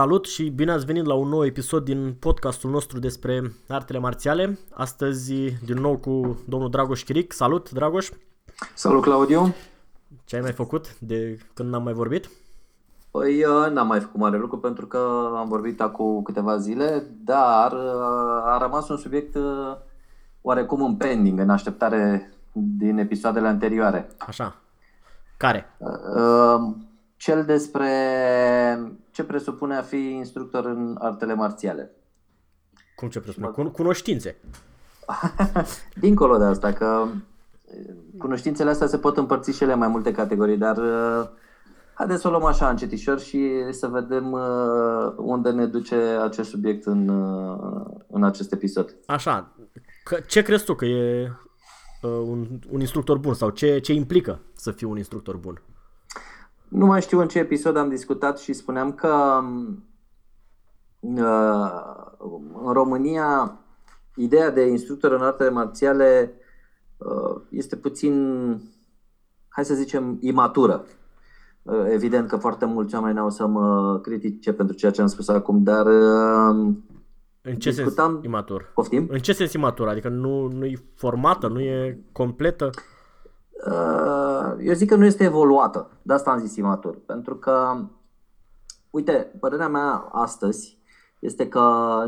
Salut și bine ați venit la un nou episod din podcastul nostru despre artele marțiale. Astăzi din nou cu domnul Dragoș Chiric. Salut, Dragoș! Salut, Claudiu! Ce ai mai făcut de când n-am mai vorbit? Păi uh, n-am mai făcut mare lucru pentru că am vorbit acum câteva zile, dar uh, a rămas un subiect uh, oarecum în pending, în așteptare din episoadele anterioare. Așa. Care? Cel despre ce presupune a fi instructor în artele marțiale. Cum ce presupune? Cu- cunoștințe. Dincolo de asta, că cunoștințele astea se pot împărți și ele mai multe categorii, dar uh, haideți să o luăm așa încetișor și să vedem uh, unde ne duce acest subiect în, uh, în acest episod. Așa. Ce crezi tu că e un, un instructor bun sau ce, ce implică să fii un instructor bun? Nu mai știu în ce episod am discutat și spuneam că în România ideea de instructor în artele marțiale Uh, este puțin, hai să zicem, imatură. Uh, evident că foarte mulți oameni au să mă critice pentru ceea ce am spus acum, dar uh, în ce discutam... sens imatur? Poftim? În ce sens imatur? Adică nu, nu e formată, nu e completă? Eu zic că nu este evoluată. De asta am zis imatur. Pentru că, uite, părerea mea astăzi este că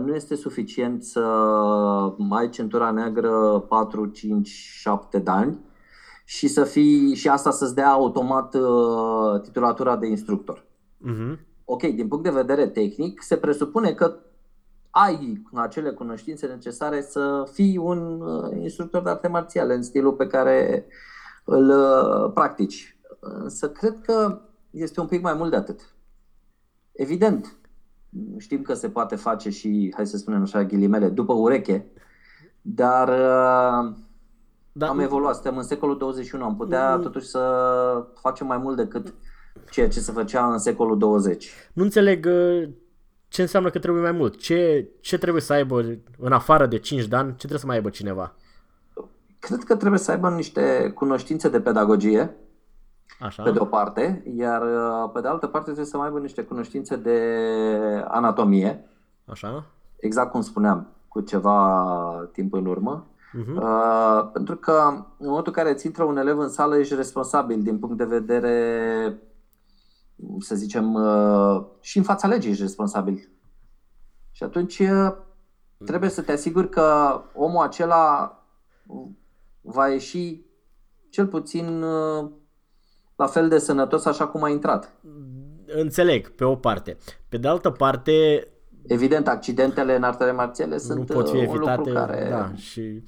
nu este suficient să ai centura neagră 4, 5, 7 de ani și să fii și asta să-ți dea automat uh, titulatura de instructor. Uh-huh. Ok, din punct de vedere tehnic, se presupune că ai acele cunoștințe necesare să fii un uh, instructor de arte marțiale în stilul pe care îl uh, practici. Însă cred că este un pic mai mult de atât. Evident, Știm că se poate face și, hai să spunem așa, ghilimele, după ureche, dar da. am evoluat. Suntem în secolul 21, am putea mm. totuși să facem mai mult decât ceea ce se făcea în secolul 20. Nu înțeleg uh, ce înseamnă că trebuie mai mult. Ce, ce trebuie să aibă în afară de 5 de ani? Ce trebuie să mai aibă cineva? Cred că trebuie să aibă niște cunoștințe de pedagogie Așa. pe de o parte, iar uh, pe de altă parte trebuie să mai aibă niște cunoștințe de anatomie. Așa. Exact cum spuneam cu ceva timp în urmă. Uh-huh. Uh, pentru că în momentul în care îți intră un elev în sală, ești responsabil din punct de vedere, să zicem, uh, și în fața legii ești responsabil. Și atunci uh, trebuie să te asiguri că omul acela va ieși cel puțin uh, la fel de sănătos așa cum a intrat. Înțeleg, pe o parte. Pe de altă parte... Evident, accidentele în artele marțiale sunt nu pot fi uh, evitate, un lucru care... Da, și...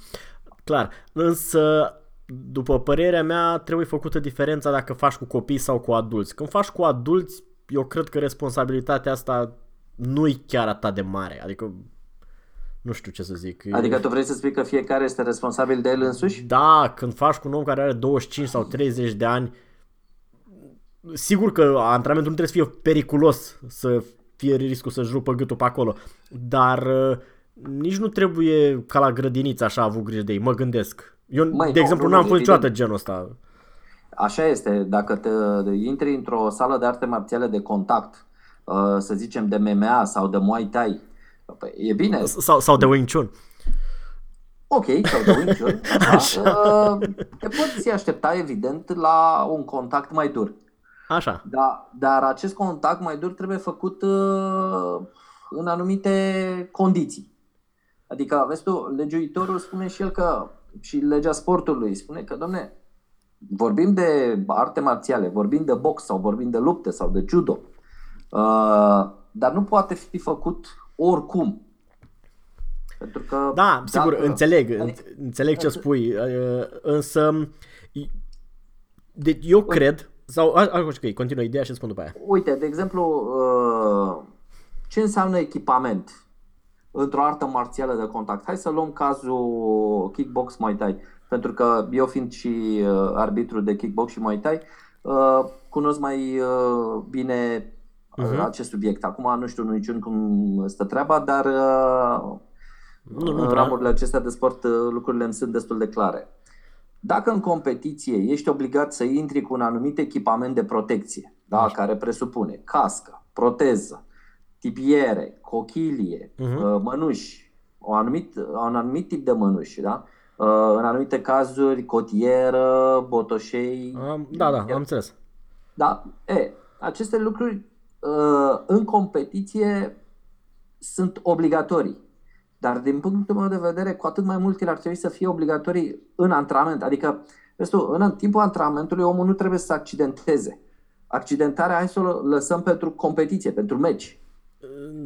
Clar, însă după părerea mea, trebuie făcută diferența dacă faci cu copii sau cu adulți. Când faci cu adulți, eu cred că responsabilitatea asta nu e chiar atât de mare. Adică nu știu ce să zic. Adică tu vrei să spui că fiecare este responsabil de el însuși? Da, când faci cu un om care are 25 sau 30 de ani, sigur că antrenamentul nu trebuie să fie periculos, să fie riscul să-și rupă gâtul pe acolo, dar uh, nici nu trebuie ca la grădiniță așa a avut grijă de ei, mă gândesc. Eu, Mai, de exemplu, nu am fost niciodată genul ăsta. Așa este, dacă te intri într-o sală de arte marțiale de contact, uh, să zicem de MMA sau de Muay Thai, păi, e bine. Sau, sau de Wing Chun. Ok, sau de Wing Chun. Da. Uh, te poți aștepta, evident, la un contact mai dur. Așa. Da, dar acest contact mai dur trebuie făcut uh, în anumite condiții. Adică, vezi tu, legiuitorul spune și el că, și legea sportului spune că, domne, vorbim de arte marțiale, vorbim de box sau vorbim de lupte sau de judo, uh, dar nu poate fi făcut oricum. Pentru că da, sigur, dacă, înțeleg, adică, înțeleg ce spui, uh, însă de, eu cred sau, ok, continuă ideea și spun după aia. Uite, de exemplu, uh, ce înseamnă echipament într-o artă marțială de contact? Hai să luăm cazul kickbox Muay Thai, pentru că eu fiind și uh, arbitru de kickbox și Muay Thai, uh, cunosc mai bine uh-huh. acest subiect. Acum nu știu niciun cum stă treaba, dar nu, nu, în ramurile acestea de sport lucrurile îmi sunt destul de clare. Dacă în competiție ești obligat să intri cu un anumit echipament de protecție, da, care presupune cască, proteză, tibiere, cochilie, uh-huh. mănuși, o anumit, un anumit tip de mănuși, da? Uh, în anumite cazuri, cotieră, botoșei. Am, da, da, am înțeles. Da, e, aceste lucruri uh, în competiție sunt obligatorii. Dar din punctul meu de vedere, cu atât mai mult ele ar trebui să fie obligatorii în antrenament. Adică, vezi tu, în timpul antrenamentului omul nu trebuie să accidenteze. Accidentarea hai să o lăsăm pentru competiție, pentru meci.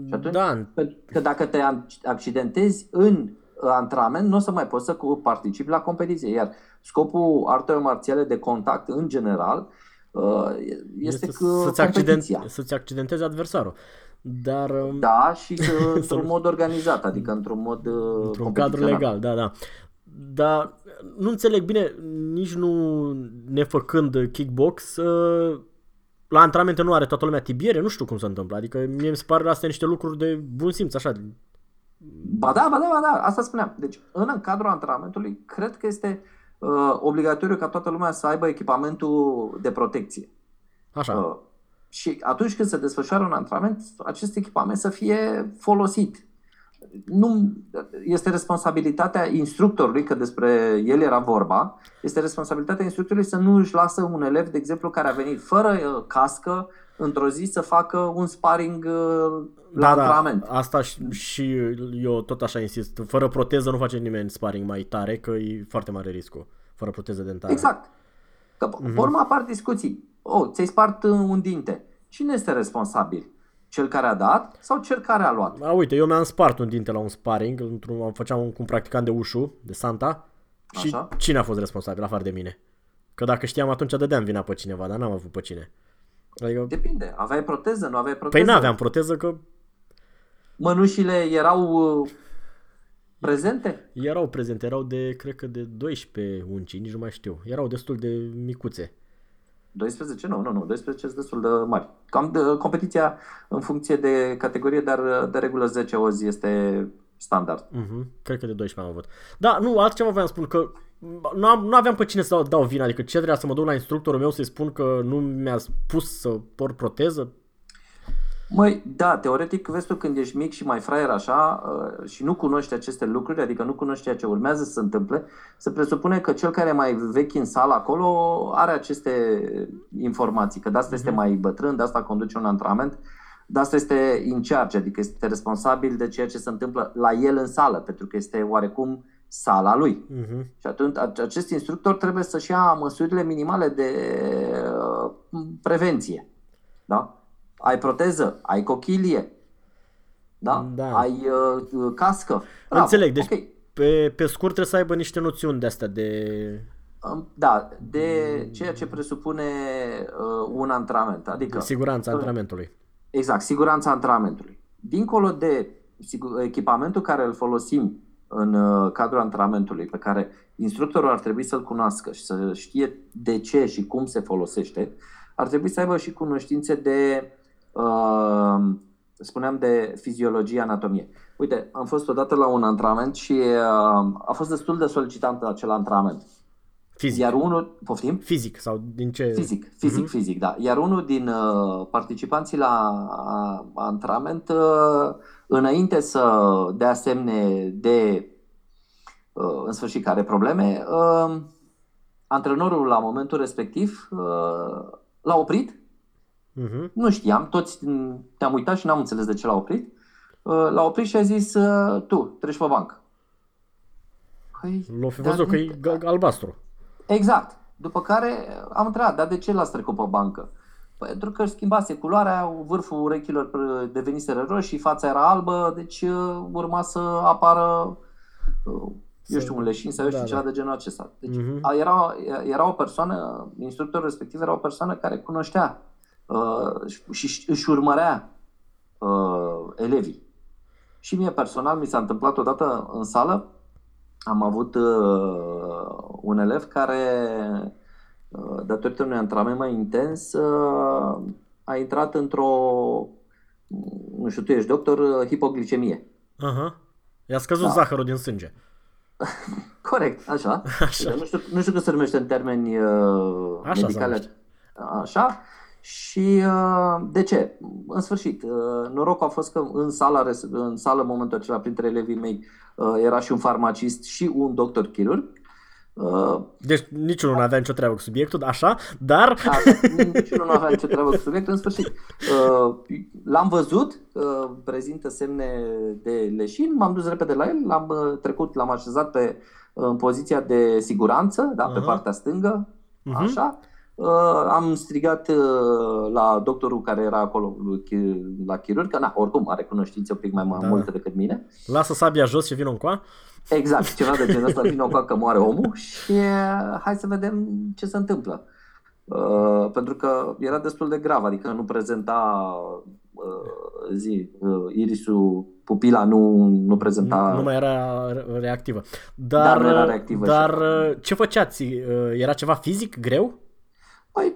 Și atunci, da. că dacă te accidentezi în antrenament, nu o să mai poți să participi la competiție. Iar scopul artelor marțiale de contact, în general, uh, este, este să-ți, accident, să-ți accidentezi adversarul. Dar, um, da, și într-un mod organizat, adică într-un mod uh, Într-un cadru legal, da, da. Dar nu înțeleg bine, nici nu nefăcând kickbox, uh, la antrenamente nu are toată lumea tibiere, nu știu cum se întâmplă. Adică mie mi se pare astea niște lucruri de bun simț, așa. Ba da, ba da, ba da, asta spuneam. Deci în cadrul antrenamentului cred că este uh, obligatoriu ca toată lumea să aibă echipamentul de protecție. Așa. Uh, și atunci când se desfășoară un antrenament, acest echipament să fie folosit. Nu este responsabilitatea instructorului, că despre el era vorba, este responsabilitatea instructorului să nu își lasă un elev, de exemplu, care a venit fără uh, cască, într-o zi să facă un sparring uh, la da, antrenament. Da, asta și, și eu tot așa insist. Fără proteză nu face nimeni sparring mai tare, că e foarte mare riscul. Fără proteză dentară. Exact. Că, uh-huh. urmă apar discuții oh, ți-ai spart uh, un dinte. Cine este responsabil? Cel care a dat sau cel care a luat? A, uite, eu mi-am spart un dinte la un sparring, într-un, făceam un, cu un practicant de ușu, de Santa, și Așa. cine a fost responsabil, afară de mine? Că dacă știam atunci dădeam vina pe cineva, dar n-am avut pe cine. Adică... Depinde, aveai proteză, nu aveai proteză? Păi n-aveam proteză că... Mănușile erau uh, prezente? Erau prezente, erau de, cred că de 12 unci, nici nu mai știu. Erau destul de micuțe. 12? Nu, nu, nu. 12 sunt destul de mari. Cam de, competiția în funcție de categorie, dar de regulă 10 o zi este standard. Uh-huh. Cred că de 12 am avut. Da, nu, altceva vreau să spun că nu, am, nu aveam pe cine să dau, dau vina, adică ce trebuia să mă duc la instructorul meu să-i spun că nu mi-a spus să por proteză? Măi, da, teoretic, vezi tu când ești mic și mai fraier așa uh, și nu cunoști aceste lucruri, adică nu cunoști ceea ce urmează să se întâmple, se presupune că cel care e mai vechi în sală acolo are aceste informații, că de asta este mhm. mai bătrân, de asta conduce un antrenament, de asta este in charge, adică este responsabil de ceea ce se întâmplă la el în sală, pentru că este oarecum sala lui. Uh-huh. Și atunci acest instructor trebuie să-și ia măsurile minimale de uh, prevenție. Da? Ai proteză, ai cochilie, da? da. ai uh, cască. Bravo. Înțeleg, deci okay. pe, pe scurt trebuie să aibă niște noțiuni de astea de... Da, de ceea ce presupune uh, un antrenament. Adică, siguranța antrenamentului. Exact, siguranța antrenamentului. Dincolo de echipamentul care îl folosim în uh, cadrul antrenamentului, pe care instructorul ar trebui să-l cunoască și să știe de ce și cum se folosește, ar trebui să aibă și cunoștințe de uh, spuneam de fiziologie, anatomie. Uite, am fost odată la un antrenament și uh, a fost destul de solicitant acel antrenament. Fizic. Iar unul, poftim? Fizic sau din ce? Fizic, fizic, uh-huh. fizic, da. Iar unul din uh, participanții la uh, antrenament, uh, înainte să dea semne de, uh, în sfârșit, care probleme, uh, antrenorul la momentul respectiv uh, l-a oprit Uh-huh. Nu știam, toți ne-am uitat și n-am înțeles de ce l-a oprit. Uh, l-a oprit și a zis, uh, tu, treci pe bancă. Păi, L-a fi văzut că e albastru. Exact. După care am întrebat, dar de ce l-ați trecut pe bancă? Pentru că schimbase culoarea, vârful urechilor deveniseră roșii, fața era albă, deci uh, urma să apară, eu știu, un leșin sau eu știu da, ceva da. de genul acesta. Deci uh-huh. era, era o persoană, instructorul respectiv era o persoană care cunoștea uh, și își urmărea uh, elevii. Și mie personal mi s-a întâmplat odată în sală, am avut uh, un elev care, uh, datorită unui antrenament mai intens, uh, a intrat într-o, nu știu, tu ești doctor, uh, hipoglicemie. Aha. I-a scăzut da. zahărul din sânge. Corect, așa. așa. Nu, știu, nu știu cum se numește în termeni uh, așa medicale. Așa Și uh, de ce? În sfârșit, uh, norocul a fost că în sala, în sală, în momentul acela, printre elevii mei, uh, era și un farmacist și un doctor chirurg. Deci niciunul nu avea nicio treabă cu subiectul, așa, dar... Așa, niciunul nu avea nicio treabă cu subiectul, în sfârșit. L-am văzut, prezintă semne de leșin, m-am dus repede la el, l-am trecut, l-am așezat pe, în poziția de siguranță, da, pe uh-huh. partea stângă, uh-huh. așa, Uh, am strigat uh, la doctorul care era acolo la chirurg, că na, oricum are cunoștințe un pic mai da. multe decât mine. Lasă sabia jos și vină coa. Exact, ceva de genul ăsta, vină coa că moare omul și uh, hai să vedem ce se întâmplă. Uh, pentru că era destul de grav, adică nu prezenta uh, zi, uh, irisul, pupila nu, nu prezenta... Nu, nu mai era reactivă. Dar, dar era reactivă. Dar și... ce făceați? Era ceva fizic greu? Păi,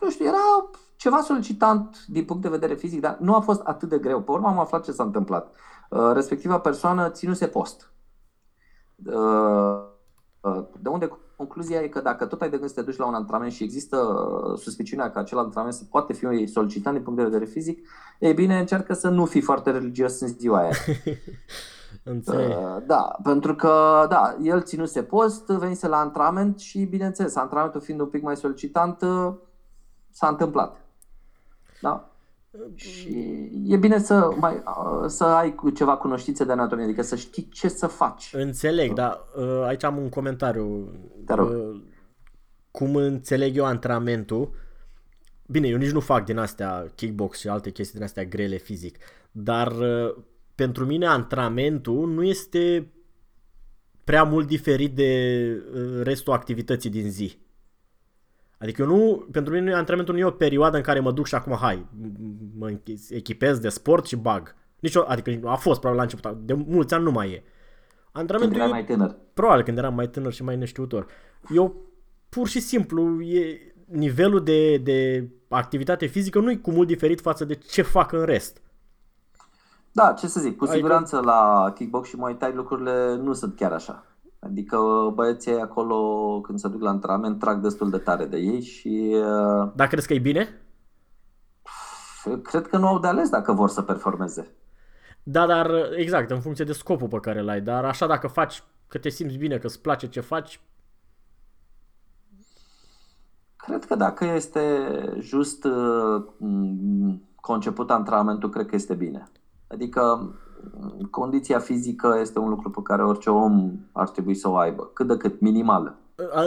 nu știu, era ceva solicitant din punct de vedere fizic, dar nu a fost atât de greu. Pe urmă am aflat ce s-a întâmplat. Uh, respectiva persoană ținuse post. Uh, uh, de unde concluzia e că dacă tot ai de gând să te duci la un antrenament și există suspiciunea că acel antrenament poate fi solicitant din punct de vedere fizic, e bine, încearcă să nu fii foarte religios în ziua aia. Înțeleg. Uh, da, pentru că, da, el ținuse post, venise la antrenament și, bineînțeles, antrenamentul fiind un pic mai solicitant, uh, s-a întâmplat. Da? Și e bine să, mai, uh, să ai ceva cunoștințe de anatomie, adică să știi ce să faci. Înțeleg, dar aici am un comentariu. Te rog. Cum înțeleg eu antrenamentul, bine, eu nici nu fac din astea kickbox și alte chestii din astea grele fizic, dar pentru mine antrenamentul nu este prea mult diferit de uh, restul activității din zi. Adică eu nu, pentru mine antrenamentul nu e o perioadă în care mă duc și acum hai, mă echipez de sport și bag. Nici o, adică a fost probabil la început, de mulți ani nu mai e. Antrenamentul când eram mai tânăr. Probabil când eram mai tânăr și mai neștiutor. Eu pur și simplu e nivelul de, de activitate fizică nu e cu mult diferit față de ce fac în rest. Da, ce să zic, cu siguranță Ai la kickbox și Muay Thai lucrurile nu sunt chiar așa. Adică băieții acolo când se duc la antrenament trag destul de tare de ei și... Uh, da, crezi că e bine? Cred că nu au de ales dacă vor să performeze. Da, dar exact, în funcție de scopul pe care l-ai. Dar așa dacă faci că te simți bine, că îți place ce faci, Cred că dacă este just uh, conceput antrenamentul, cred că este bine. Adică condiția fizică este un lucru pe care orice om ar trebui să o aibă, cât de cât minimală.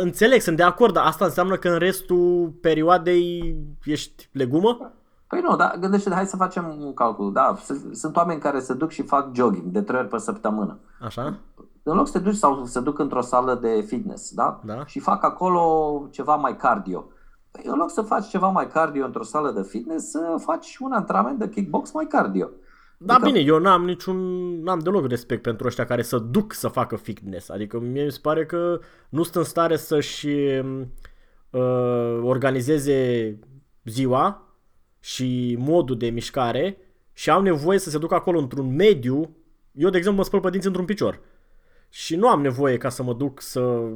Înțeleg, sunt de acord, dar asta înseamnă că în restul perioadei ești legumă? Păi nu, dar gândește hai să facem un calcul. Da, sunt oameni care se duc și fac jogging de trei ori pe săptămână. Așa? În loc să te duci sau să duc într-o sală de fitness, da? da. Și fac acolo ceva mai cardio. Păi în loc să faci ceva mai cardio într-o sală de fitness, să faci un antrenament de kickbox mai cardio. Da, adică... bine, eu n-am niciun, n-am deloc respect pentru ăștia care să duc să facă fitness. Adică mie mi se pare că nu sunt în stare să-și uh, organizeze ziua și modul de mișcare și au nevoie să se ducă acolo într-un mediu. Eu, de exemplu, mă spăl pe dinți într-un picior. Și nu am nevoie ca să mă duc să...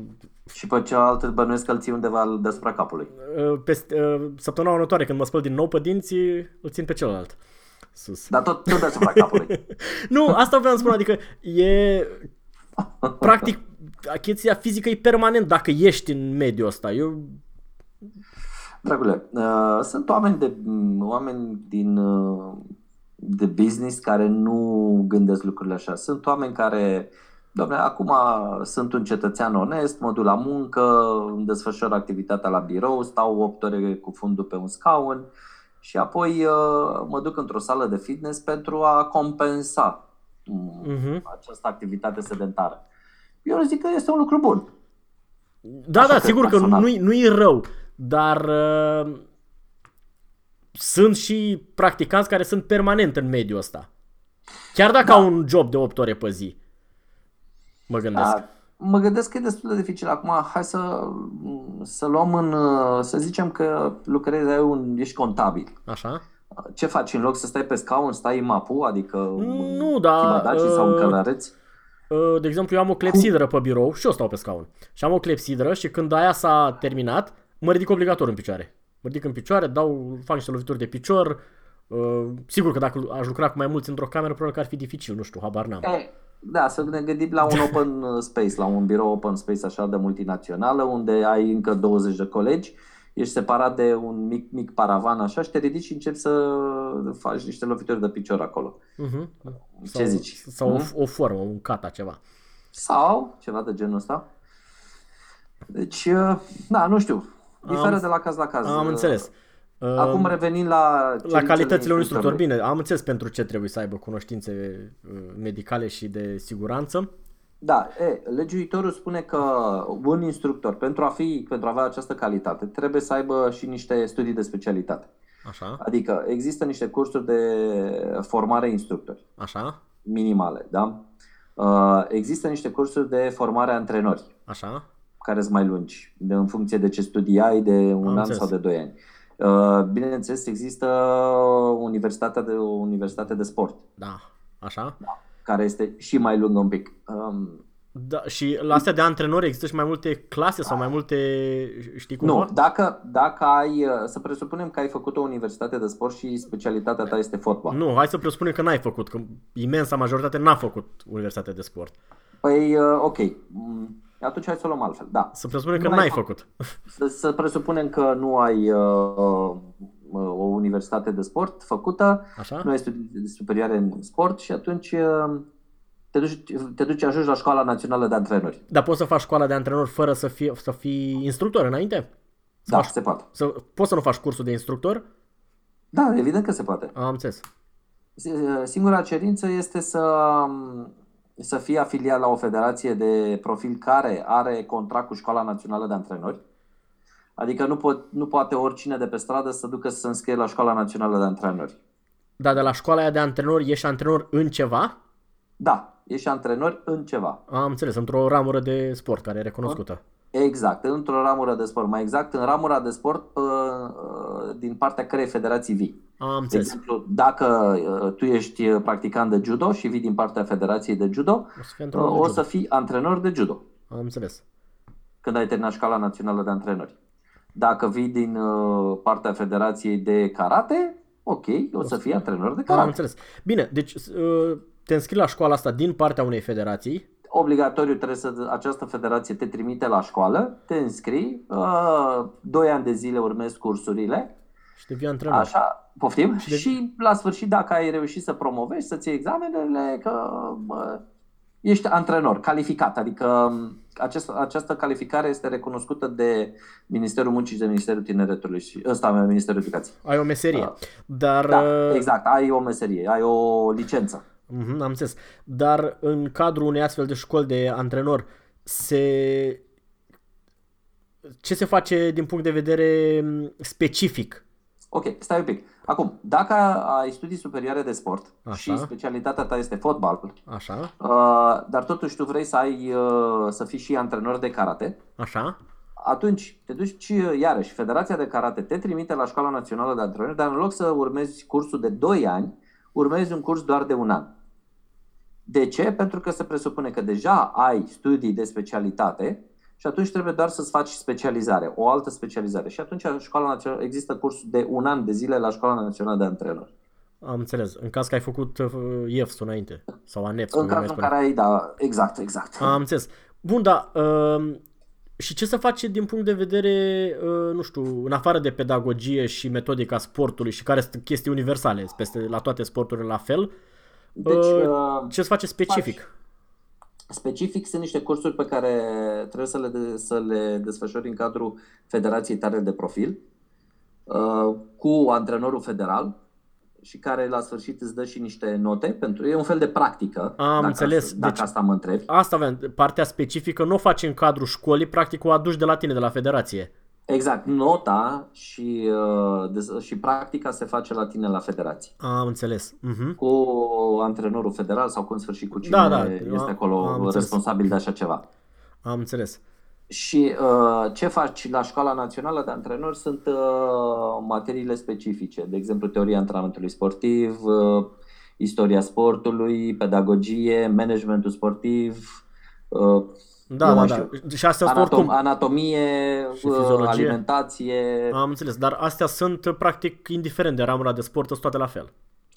Și pe cealaltă bănuiesc că îl ții undeva deasupra capului. Uh, pe, uh, săptămâna următoare, când mă spăl din nou pe dinți, îl țin pe celălalt sus. Dar tot, tot deasupra capului. nu, asta vreau să spun, adică e... Practic, chestia fizică e permanent dacă ești în mediul ăsta. Eu... Dragule, uh, sunt oameni, de, oameni din uh, de business care nu gândesc lucrurile așa. Sunt oameni care, doamne, acum sunt un cetățean onest, mă duc la muncă, îmi desfășor activitatea la birou, stau 8 ore cu fundul pe un scaun, uh, și apoi uh, mă duc într-o sală de fitness pentru a compensa uh-huh. această activitate sedentară. Eu zic că este un lucru bun. Da, Așa da, sigur că nu, nu e rău, dar uh, sunt și practicanți care sunt permanent în mediul ăsta. Chiar dacă da. au un job de 8 ore pe zi. Mă gândesc. Da, mă gândesc că e destul de dificil. Acum, hai să, să luăm în, să zicem că lucrezi, ai un, ești contabil. Așa. Ce faci? În loc să stai pe scaun, stai în mapu, adică nu, da, uh, sau în călăreți? Uh, de exemplu, eu am o clepsidră pe birou și eu stau pe scaun. Și am o clepsidră și când aia s-a terminat, mă ridic obligatoriu în picioare. mă ridic în picioare, dau, fac niște lovituri de picior. Uh, sigur că dacă aș lucra cu mai mulți într-o cameră, probabil că ar fi dificil, nu știu, habar n-am. E, Da, să ne gândim la un open space, la un birou open space așa de multinațională, unde ai încă 20 de colegi, ești separat de un mic, mic paravan așa și te ridici și începi să faci niște lovituri de picior acolo. Uh-huh. Ce zici? Sau o, o formă, un cata, ceva. Sau ceva de genul ăsta. Deci, uh, da, nu știu. Diferă Am- de la caz la caz. Am înțeles. Uh, Acum revenind la la cerințele calitățile unui instructor, instructorului. bine, am înțeles pentru ce trebuie să aibă cunoștințe uh, medicale și de siguranță. Da, e, legiuitorul spune că un instructor, pentru a, fi, pentru a avea această calitate, trebuie să aibă și niște studii de specialitate. Așa, Adică există niște cursuri de formare instructori așa, minimale, da? Uh, Există niște cursuri de formare antrenori, așa. care sunt mai lungi, de, în funcție de ce studii ai, de un Am an înțeles. sau de doi ani. Uh, Bineînțeles, există universitatea de, o universitate de sport, Da, așa. care este și mai lungă un pic. Um, Da, și la astea de antrenori există și mai multe clase sau mai multe, știi cum? Nu, dacă, dacă ai, uh, să presupunem că ai făcut o universitate de sport și specialitatea ta este fotbal. Nu, hai să presupunem că n-ai făcut, că imensa majoritate n-a făcut universitate de sport. Păi, uh, ok, Mm, atunci hai să o luăm altfel, da. Să presupunem că Nu ai n-ai făcut. făcut. Să, să presupunem că nu ai uh, uh, o universitate de sport făcută, Așa? nu ai studii superioare în sport și atunci uh, te duci, te duci ajungi la școala națională de antrenori. Dar poți să faci școala de antrenor fără să fii, să fii instructor înainte? Să Da, faci, se poate. să, poți să nu faci cursul de instructor? Da, evident că se poate. Am înțeles. Singura cerință este să, să fie afiliat la o federație de profil care are contract cu Școala Națională de Antrenori. Adică nu, pot, nu poate oricine de pe stradă să ducă să se înscrie la Școala Națională de Antrenori. Dar de la școala aia de antrenor ești antrenor în ceva? Da, ești antrenor în ceva. Am înțeles, într-o ramură de sport care e recunoscută. Exact, într-o ramură de sport. Mai exact, în ramura de sport uh, uh, din partea cărei federații vii. Am De înțeles. exemplu, dacă uh, tu ești practicant de judo și vii din partea federației de judo, O să fie uh, într-o o să fii antrenor de judo. Am înțeles. când ai terminat școala națională de antrenori. Dacă vii din uh, partea Federației de Karate, ok, o să fii antrenor de Am karate. înțeles. Bine, deci uh, te înscrii la școala asta din partea unei federații. Obligatoriu trebuie să această federație te trimite la școală, te înscrii, uh, doi ani de zile urmezi cursurile, Și devii antrenor. așa, poftim, Și de- și la sfârșit dacă ai reușit să promovezi, să-ți iei examenele, că bă, ești antrenor, calificat, adică m, acest, această calificare este recunoscută de Ministerul Muncii și de Ministerul Tineretului și ăsta, Ministerul Educației. Ai o meserie. Ah. Dar Da, uh, exact, ai o meserie, ai o licență. Mhm, am înțeles. Dar în cadrul unei astfel de școli de antrenor se... Ce se face din punct de vedere m, specific? Ok, stai un pic. Acum, dacă ai studii superioare de sport Așa. și specialitatea ta este fotbal, Așa, uh, dar totuși tu vrei să ai uh, să fii și antrenor de karate, așa, atunci te duci uh, iarăși, Federația de Karate te trimite la Școala Națională de Antrenori, dar în loc să urmezi cursul de 2 ani, urmezi un curs doar de un an. De ce? Pentru că se presupune că deja ai studii de specialitate și atunci trebuie doar să-ți faci specializare, o altă specializare. Și atunci școala națională, există curs de un an de zile la Școala Națională de Antrenori. am înțeles. În caz că ai făcut uh, IEFS înainte sau ANEPS, În cum mai cazul în spune. care ai, da, exact, exact. Am înțeles. Bun, da. Uh, și ce se face din punct de vedere, uh, nu știu, în afară de pedagogie și metodica sportului și care sunt chestii universale, peste la toate sporturile la fel, Deci, uh, uh, ce se face specific? Specific sunt niște cursuri pe care trebuie să le, de, să le desfășori în cadrul Federației tare de profil uh, cu antrenorul federal și care la sfârșit îți dă și niște note pentru e un fel de practică. Am dacă, înțeles. Dacă Deci- asta mă întrebi. Asta aveam, partea specifică nu o faci în cadrul școlii, practic o aduci de la tine, de la federație. Exact, nota și, uh, des- și practica se face la tine la federație. Am înțeles. Uh-huh. Cu antrenorul federal sau cu în sfârșit cu cine Da, da, este am- acolo am înțeles. responsabil de așa ceva. Am înțeles. Și uh, ce faci la Școala Națională de Antrenori sunt uh, materiile specifice, de exemplu teoria antrenamentului sportiv, uh, istoria sportului, pedagogie, managementul sportiv, uh, Da, Eu da, mai da. știu. Și astea sunt Anatom- oricum. anatomie, Și uh, fiziologie. alimentație, Am înțeles, dar astea sunt practic indiferent de ramura de sport, sunt toate la fel.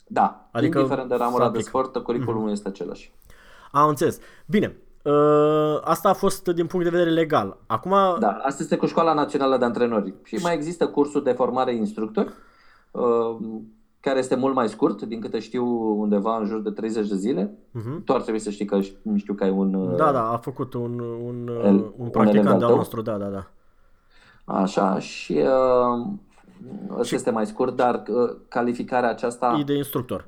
da, Adică adică indiferent de se ramura de aplică. sport, curriculumul este același. Am înțeles. Bine, uh, asta a fost din punct de vedere legal. Acum, Da, asta este cu Școala Națională de Antrenori. Și mai există cursul de formare instructor, uh, care este mult mai scurt, din câte știu undeva în jur de 30 de zile. Mhm. Tu ar trebui să știi că știu că ai un... uh, da, da, a făcut un, un, El- un un practicant elev al de-al tău? nostru, da, da, da. Așa, și uh, ăsta este mai scurt, dar uh, calificarea aceasta... E de instructor.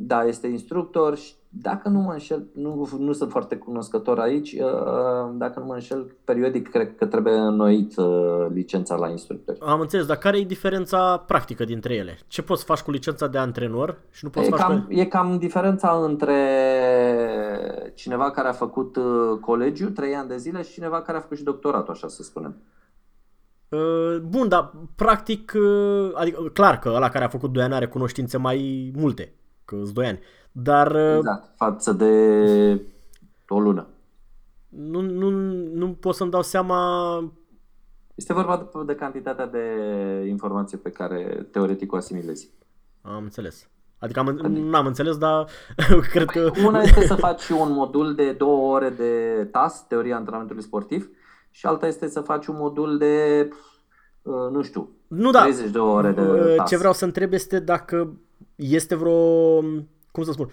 Da, este instructor și dacă nu mă înșel, nu, nu sunt foarte cunoscător aici, uh, dacă nu mă înșel, periodic cred că trebuie înnoit uh, licența la instructori. Am înțeles, dar care e diferența practică dintre ele? Ce poți să faci cu licența de antrenor și nu poți E să faci cam, cu... e cam diferența între cineva care a făcut uh, colegiu, trei ani de zile, și cineva care a făcut și doctoratul, așa să spunem. Uh, Bun, dar practic, uh, adică clar că ăla care a făcut 2 ani are cunoștințe mai multe, că sunt 2 ani, dar uh, Exact, față de o lună. nu, nu, nu pot să-mi dau seama Este vorba de, de cantitatea de informație pe care teoretic o asimilezi. Am înțeles. Adică am, n-am înțeles, dar cred că... Una este să faci un modul de două ore de TAS, teoria antrenamentului sportiv, și alta este să faci un modul de, uh, nu știu, Nu, da. 30 de ore de Uh, TAS. Ce vreau să întreb este dacă este vreo... Cum să spun?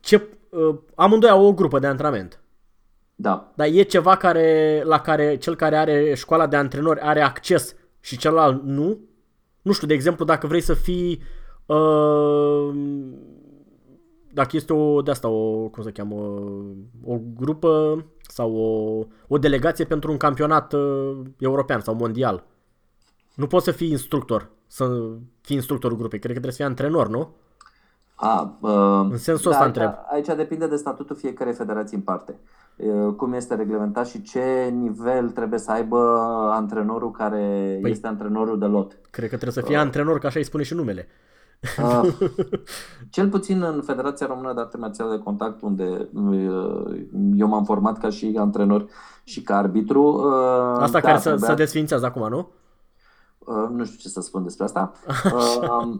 Ce, uh, amândoi au o grupă de antrenament. Da. Dar e ceva care, la care cel care are școala de antrenori are acces și celălalt nu? Nu știu, de exemplu, dacă vrei să fii... Uh, dacă este o de asta, o, cum se cheamă, o grupă sau o, o delegație pentru un campionat uh, european sau mondial. Nu poți să fii instructor, să fii instructorul grupei. Cred că trebuie să fii antrenor, nu? A, uh, În sensul da, ăsta aici, întreb. aici depinde de statutul fiecarei federații în parte. Uh, Cum este reglementat și ce nivel trebuie să aibă antrenorul care Păi- este antrenorul de lot. Cred că trebuie să fii antrenor, că așa îi spune și numele. Uh, cel puțin în Federația Română de Arte Marțiale de Contact, unde uh, eu m-am format ca și antrenor și ca arbitru. uh, Asta da, care să, trebuia- să desfințează acum, nu? Uh, nu știu ce să spun despre asta. Uh,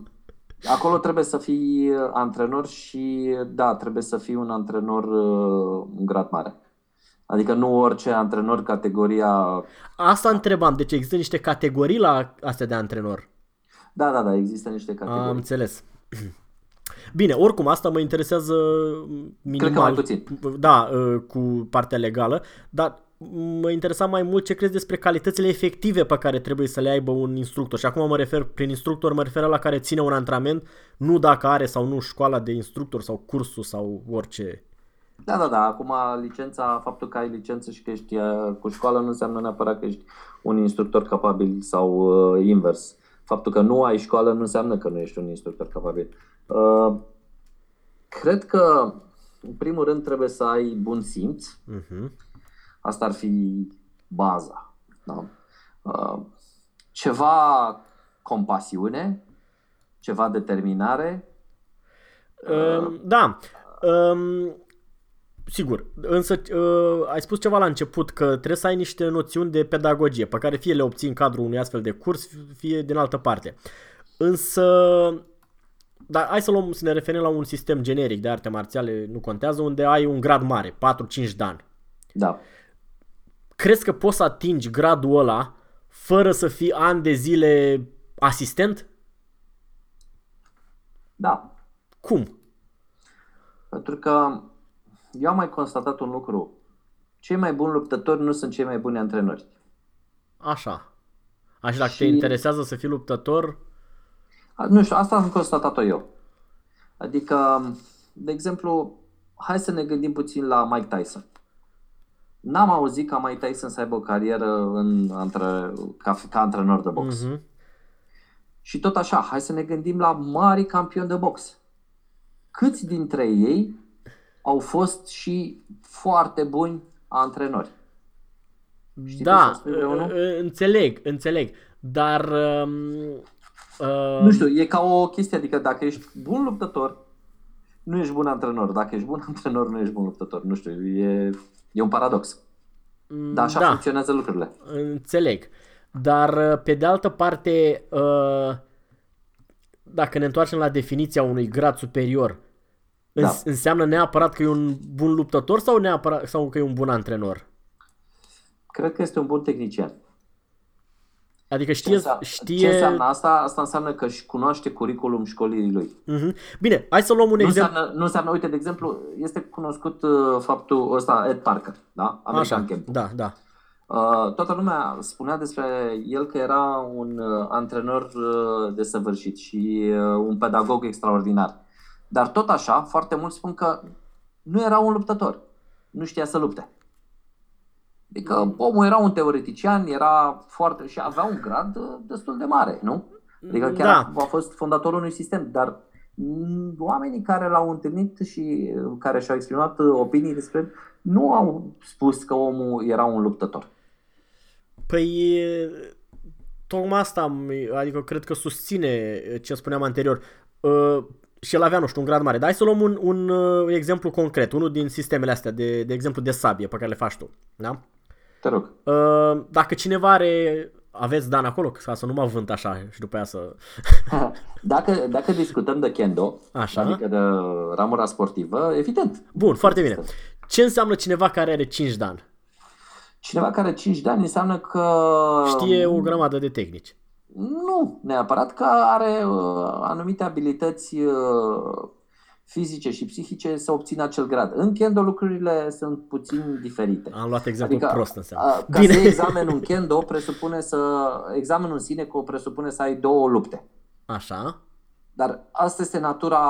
acolo trebuie să fii antrenor și, da, trebuie să fii un antrenor uh, în grad mare. Adică nu orice antrenor categoria... Asta întrebam, deci există niște categorii la astea de antrenor. Da, da, da, există niște Am categorii. înțeles. Bine, oricum asta mă interesează minimal. Cred că mai puțin. Da, uh, cu partea legală, dar mă interesa mai mult ce crezi despre calitățile efective pe care trebuie să le aibă un instructor. Și acum mă refer, prin instructor, mă refer la care ține un antrenament, nu dacă are sau nu școala de instructor sau cursul sau orice. Da, da, da. Acum licența, faptul că ai licență și că ești uh, cu școală nu înseamnă neapărat că ești un instructor capabil sau uh, invers. Faptul că nu ai școală nu înseamnă că nu ești un instructor capabil. Uh, cred că, în primul rând, trebuie să ai bun simț. Uh-huh. Asta ar fi baza. Da? Uh, ceva compasiune, ceva determinare. Um, da. Um, sigur. Însă uh, ai spus ceva la început că trebuie să ai niște noțiuni de pedagogie pe care fie le obții în cadrul unui astfel de curs, fie din altă parte. Însă dar hai să, luăm, să ne referim la un sistem generic de arte marțiale, nu contează, unde ai un grad mare, 4-5 de ani. Da. Crezi că poți să atingi gradul ăla fără să fii ani de zile asistent? Da. Cum? Pentru că eu am mai constatat un lucru. Cei mai buni luptători nu sunt cei mai buni antrenori. Așa. Așa, dacă Și- te interesează să fii luptător, A, Nu știu, asta am constatat-o eu. Adică, de exemplu, hai să ne gândim puțin la Mike Tyson. N-am auzit ca Mike Tyson să aibă o carieră în, între, ca, ca antrenor de box. Mhm. Și tot așa, hai să ne gândim la mari campioni de box. Câți dintre ei au fost și foarte buni antrenori? Știi ce da, spui vreunul? uh, înțeleg, înțeleg, dar um, uh, Nu știu, e ca o chestie, adică dacă ești bun luptător, nu ești bun antrenor. Dacă ești bun antrenor, nu ești bun luptător. Nu știu, e, e un paradox. Dar așa da. funcționează lucrurile. Înțeleg. Dar, uh, pe de altă parte, uh, dacă ne întoarcem la definiția unui grad superior, Da. îns- înseamnă neapărat că e un bun luptător sau, neapărat, sau că e un bun antrenor? Cred că este un bun tehnician. Adică Ce, știe... înseamnă, știe... ce înseamnă asta? Asta înseamnă că își cunoaște curriculum școlirii lui. Mhm. Bine, hai să luăm un Nu exemplu. înseamnă, nu înseamnă, uite, de exemplu, este cunoscut uh, faptul ăsta, Ed Parker, da? American Așa, Camp. da, da. Uh, toată lumea spunea despre el că era un uh, antrenor uh, desăvârșit și uh, un pedagog extraordinar. Dar tot așa, foarte mulți spun că nu era un luptător. Nu știa să lupte. Adică omul era un teoretician, era foarte și avea un grad uh, destul de mare, nu? Adică chiar Da. a, a fost fondatorul unui sistem, dar mm, oamenii care l-au întâlnit și uh, care și-au exprimat uh, opinii despre el nu au spus că omul era un luptător. Păi, e, tocmai asta, am- adică cred că susține ce spuneam anterior. Uh, și el avea, nu știu, un grad mare. Dar hai să luăm un, un uh, exemplu concret, unul din sistemele astea, de, de exemplu de sabie pe care le faci tu. Da? Te rog. Uh, dacă cineva are... Aveți Dan acolo, ca să nu mă vânt așa și după aia să... Dacă, dacă discutăm de kendo, Așa. adică de ramura sportivă, evident. Bun, foarte bine. Ce înseamnă cineva care are 5 Dan? Cineva care are 5 de ani înseamnă că... Știe o grămadă de tehnici. Nu neapărat că are uh, anumite abilități uh, fizice și psihice să obțină acel grad. În kendo lucrurile sunt puțin diferite. Am luat exemplu Adică, prost înseamnă. a, ca Bine. să iei examenul în kendo, presupune să... Examenul în sine co- presupune să ai două lupte. Așa. Dar asta este natura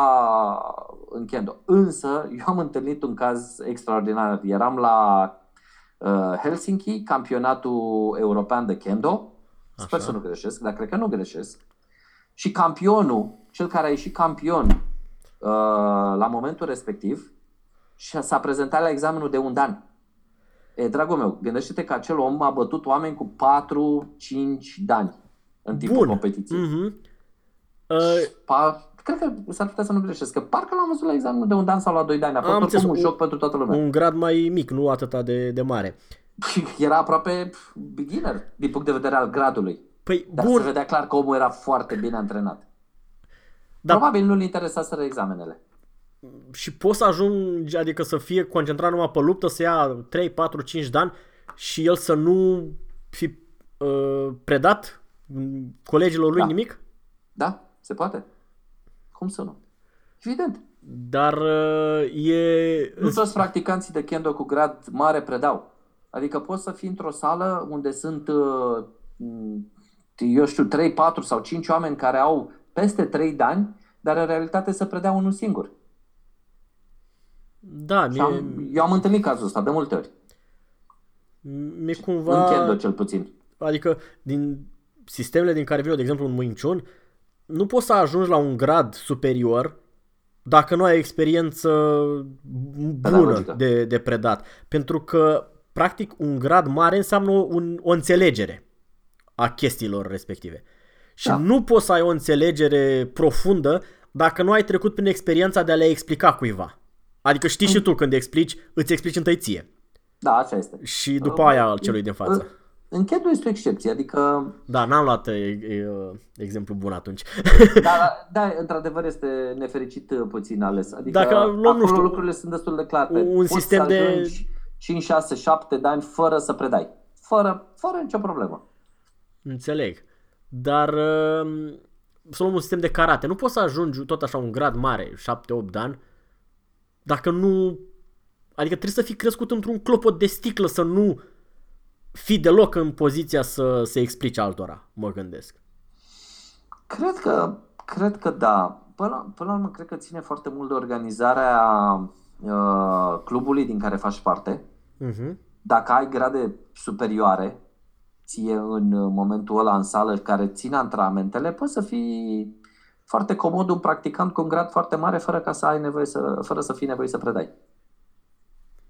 în kendo. Însă, eu am întâlnit un caz extraordinar. Eram la uh, Helsinki, campionatul european de kendo. Sper Așa. să nu greșesc, dar cred că nu greșesc. Și campionul, cel care a ieșit campion uh, la momentul respectiv, și s-a prezentat la examenul de un an. E, dragul meu, gândește-te că acel om a bătut oameni cu 4-5 dani în timpul Bun. competiției. Mhm. Uh, Pa, cred că s-ar putea să nu greșesc, că parcă l-am văzut la examenul de un an sau la 2 de ani. A fost Am oricum un înțeles, șoc pentru toată lumea. un grad mai mic, nu atâta de, de mare. Era aproape pf, beginner din punct de vedere al gradului. Păi, Dar bun, se vedea clar că omul era foarte bine antrenat. Dar- Probabil nu-l interesaseră examenele. și poți să ajungi, adică să fie concentrat numai pe luptă, să ia 3, 4, 5 de ani și el să nu fi uh, predat mm, colegilor lui Da. nimic? Da? Se poate? Cum să nu? Evident. Dar uh, e... Nu toți practicanții de kendo cu grad mare predau. Adică poți să fii într-o sală unde sunt, uh, m, eu știu, 3, 4 sau 5 oameni care au peste 3 de ani, dar în realitate să predea unul singur. Da, Și mie, am, eu am întâlnit cazul ăsta de multe ori. mie În cumva... kendo cel puțin. Adică din sistemele din care vin eu, de exemplu în Wing Chun, nu poți să ajungi la un grad superior dacă nu ai experiență bună Pedagogică. de, de predat. Pentru că, practic, un grad mare înseamnă un, o înțelegere a chestiilor respective. Și Da. nu poți să ai o înțelegere profundă dacă nu ai trecut prin experiența de a le explica cuiva. Adică știi și tu când explici, îți explici întâi ție. Da, așa este. Și după aia al celui din față. În- În kendo este o excepție, adică Da, n-am luat e, e, exemplu bun atunci. Da, da, da, într-adevăr este nefericit uh, puțin ales. Adică Dacă luăm, nu acolo știu, lucrurile sunt destul de clare. un Poți sistem să de- ajungi 5, 6, 7 de ani fără să predai. Fără, fără nicio problemă. Înțeleg. Dar uh, să luăm un sistem de karate. Nu poți să ajungi tot așa un grad mare, 7-8 de ani, dacă nu... Adică trebuie să fii crescut într-un clopot de sticlă, să nu fii deloc în poziția să se explice altora, mă gândesc. Cred că, cred că da. Până la, până la urmă, cred că ține foarte mult de organizarea uh, clubului din care faci parte. Uh-huh. Dacă ai grade superioare, ție în uh, momentul ăla în sală care țin antrenamentele, poți să fii foarte comod un practicant cu un grad foarte mare fără ca să ai nevoie să, fără să fii nevoie să predai.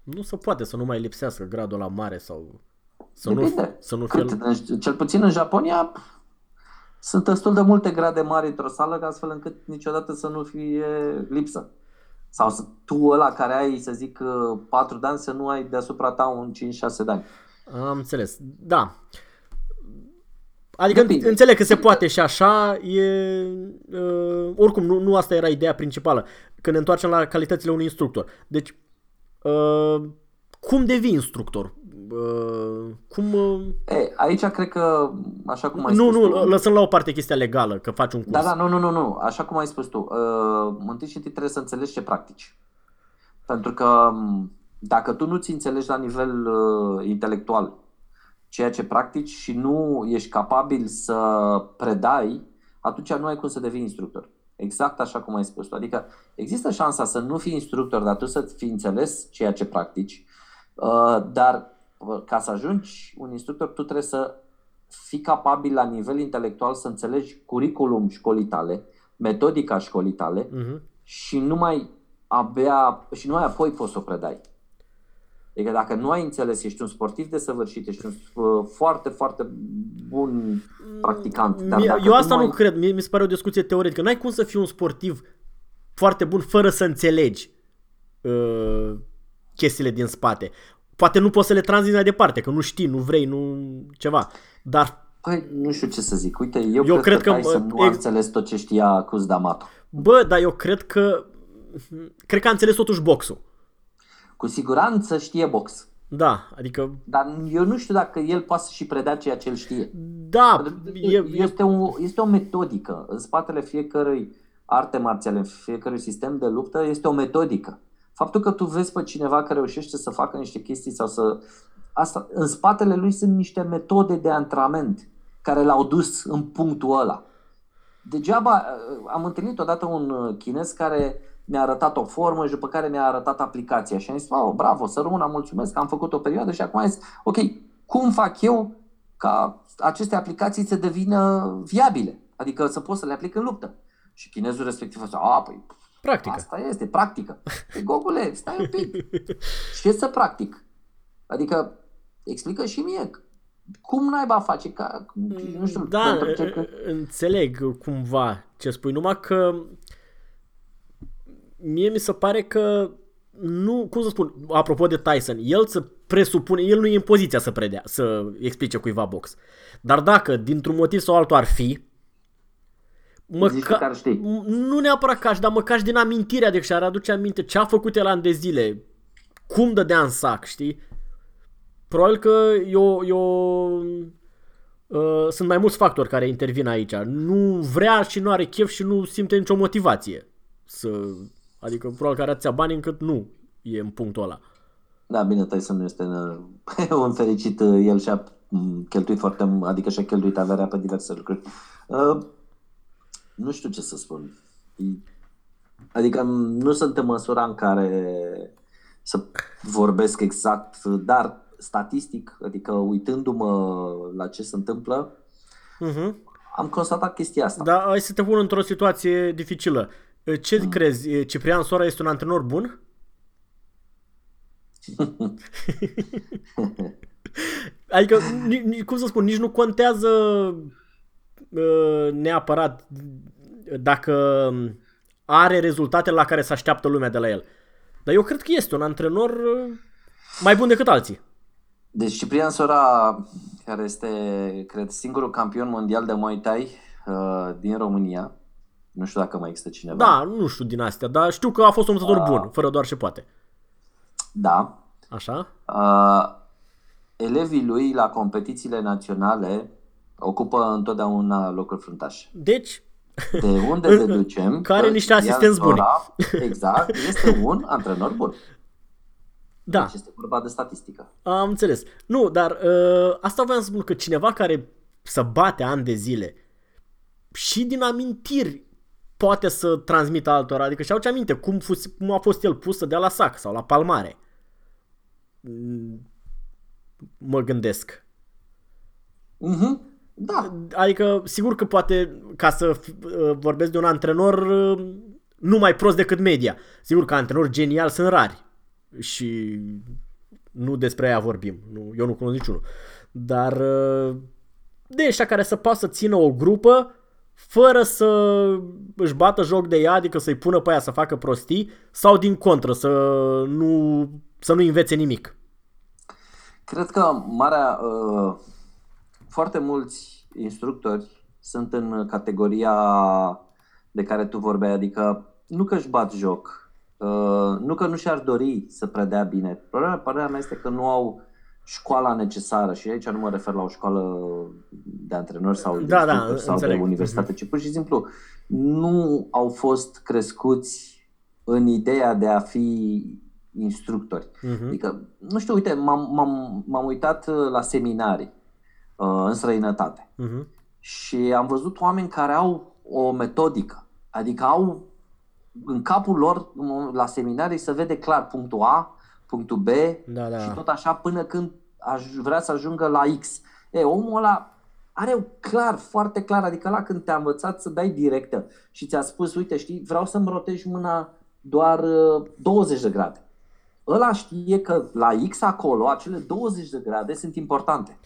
Nu se poate să nu mai lipsească gradul la mare sau să Depinde. nu, să nu fie... Cât, în- cel puțin în Japonia sunt destul de multe grade mari într-o sală, ca astfel încât niciodată să nu fie lipsă. Sau să, tu ăla care ai, să zic, 4 de ani, să nu ai deasupra ta un 5-6 de ani. Am înțeles. Da. Adică Depinde. înțeleg că se poate și așa, e, uh, oricum nu, nu asta era ideea principală, când ne întoarcem la calitățile unui instructor. Deci, uh, cum devii instructor? Uh, cum... Uh, E, aici cred că, așa cum ai nu, spus nu, tu, lăsăm la o parte chestia legală, că faci un curs. Da, da, nu, nu, nu, nu. Așa cum ai spus tu, uh, întâi și întâi trebuie să înțelegi ce practici. Pentru că m, dacă tu nu ți înțelegi la nivel uh, intelectual ceea ce practici și nu ești capabil să predai, atunci nu ai cum să devii instructor. Exact așa cum ai spus tu. Adică există șansa să nu fii instructor, dar tu să fii înțeles ceea ce practici, uh, dar uh, ca să ajungi un instructor, tu trebuie să fii capabil la nivel intelectual să înțelegi curriculum școlii tale, metodica școlii tale Mhm. și numai abia și numai apoi poți să o predai. Adică dacă nu ai înțeles, ești un sportiv desăvârșit, ești un uh, foarte, foarte bun practicant. Dar Mie- dacă Eu tu asta nu ai- cred, mie mi se pare o discuție teoretică. N-ai cum să fii un sportiv foarte bun fără să înțelegi uh, chestiile din spate. Poate nu poți să le transmiți mai departe, că nu știi, nu vrei, nu ceva. Dar, Păi, nu știu ce să zic. Uite, eu, Eu cred, cred că, că, Tyson nu ex- a înțeles tot ce știa Cus D'Amato. bă, dar eu cred că cred că a înțeles totuși boxul. Cu siguranță știe box. Da, adică Dar eu nu știu dacă el poate să și predea ceea ce el știe. da, e, e, este, o, este o metodică. În spatele fiecărui arte marțiale, în fiecărui sistem de luptă, este o metodică. Faptul că tu vezi pe cineva care reușește să facă niște chestii sau să... Asta, în spatele lui sunt niște metode de antrenament care l-au dus în punctul ăla. Degeaba, am întâlnit odată un uh, chinez care mi-a arătat o formă și după care mi-a arătat aplicația și am zis, wow, bravo, să rămână, mulțumesc, am făcut o perioadă și acum am zis, ok, cum fac eu ca aceste aplicații să devină viabile? Adică să pot să le aplic în luptă. Și chinezul respectiv a zis, a, păi, practică. asta este, practică. Păi, Gogule, stai un pic. Ce să practic? Adică, explică și mie. Cum naiba face? Ca, nu știu, Da, pentru ce- că- înțeleg cumva ce spui, numai că mie mi se pare că nu, cum să spun, apropo de Tyson, el să presupune, el nu e în poziția să predea, să explice cuiva box. Dar dacă, dintr-un motiv sau altul ar fi, Zici tu care știi. nu neapărat cași, dar măcar și din amintirea de și-ar aduce aminte ce a făcut el ani de zile, cum dădea în sac, știi? Probabil că eu, eu uh, sunt mai mulți factori care intervin aici. Nu vrea și nu are chef și nu simte nicio motivație. Să, adică probabil că are atâția bani încât nu e în punctul ăla. Da, bine, Tyson nu este uh, un fericit, uh, el și-a mm, cheltuit foarte, m- adică și-a cheltuit averea pe diverse lucruri. Uh, nu știu ce să spun. E- Adică m, nu sunt în măsura în care să vorbesc exact, dar statistic, adică uitându-mă la ce se întâmplă, Uh-huh. am constatat chestia asta. Dar hai să te pun într-o situație dificilă. Ce mm. crezi? Ciprian Sora este un antrenor bun? adică, ni, ni, cum să spun, nici nu contează uh, neapărat dacă are rezultatele la care se așteaptă lumea de la el. Dar eu cred că este un antrenor uh, mai bun decât alții. Deci Ciprian Sora, care este, cred, singurul campion mondial de Muay Thai uh, din România, nu știu dacă mai există cineva. Da, nu știu din astea, dar știu că a fost un luptător bun, fără doar ce poate. Da. Așa? Uh, elevii lui la competițiile naționale ocupă întotdeauna locuri fruntașe. Deci, De unde deducem Care că niște Ciprian asistenți buni. Sora, Exact, este un antrenor bun. da. Deci este vorba de statistică. Am înțeles. Nu, dar uh, asta vreau să spun că cineva care să bate ani de zile și din amintiri poate să transmită altora, adică și ce aminte cum, fus, cum a fost el pus să dea la sac sau la palmare. Mm, Mă gândesc. Mhm. Da, Adică, sigur că poate, ca să f- uh, vorbesc de un antrenor uh, nu mai prost decât media. Sigur că antrenori geniali sunt rari și nu despre aia vorbim. Nu, eu nu cunosc niciunul. Dar uh, de ăștia care să poată să țină o grupă fără să își bată joc de ea, adică să-i pună pe aia să facă prostii, sau din contră, să nu, să nu învețe nimic. Cred că marea, uh, foarte mulți instructori sunt în categoria de care tu vorbeai, adică nu că își bat joc, uh, nu că nu și-ar dori să predea bine. Problema, părerea mea este că nu au școala necesară și aici nu mă refer la o școală de antrenori sau de, Da, da, instructori sau de înțeleg. universitate, ci pur și simplu nu au fost crescuți în ideea de a fi instructori. Mhm. Adică, nu știu, uite, m-am, m-am, m-am uitat uh, la seminarii uh, în străinătate Mhm. și am văzut oameni care au o metodică, adică au în capul lor m- la seminarii se vede clar punctul A, punctul B Da, da. și tot așa până când aș vrea să ajungă la X. E, omul ăla are clar, foarte clar, adică la când te-a învățat să dai directă și ți-a spus, uite, știi, vreau să-mi rotești mâna doar uh, 20 de grade. Ăla știe că la X acolo, acele 20 de grade sunt importante.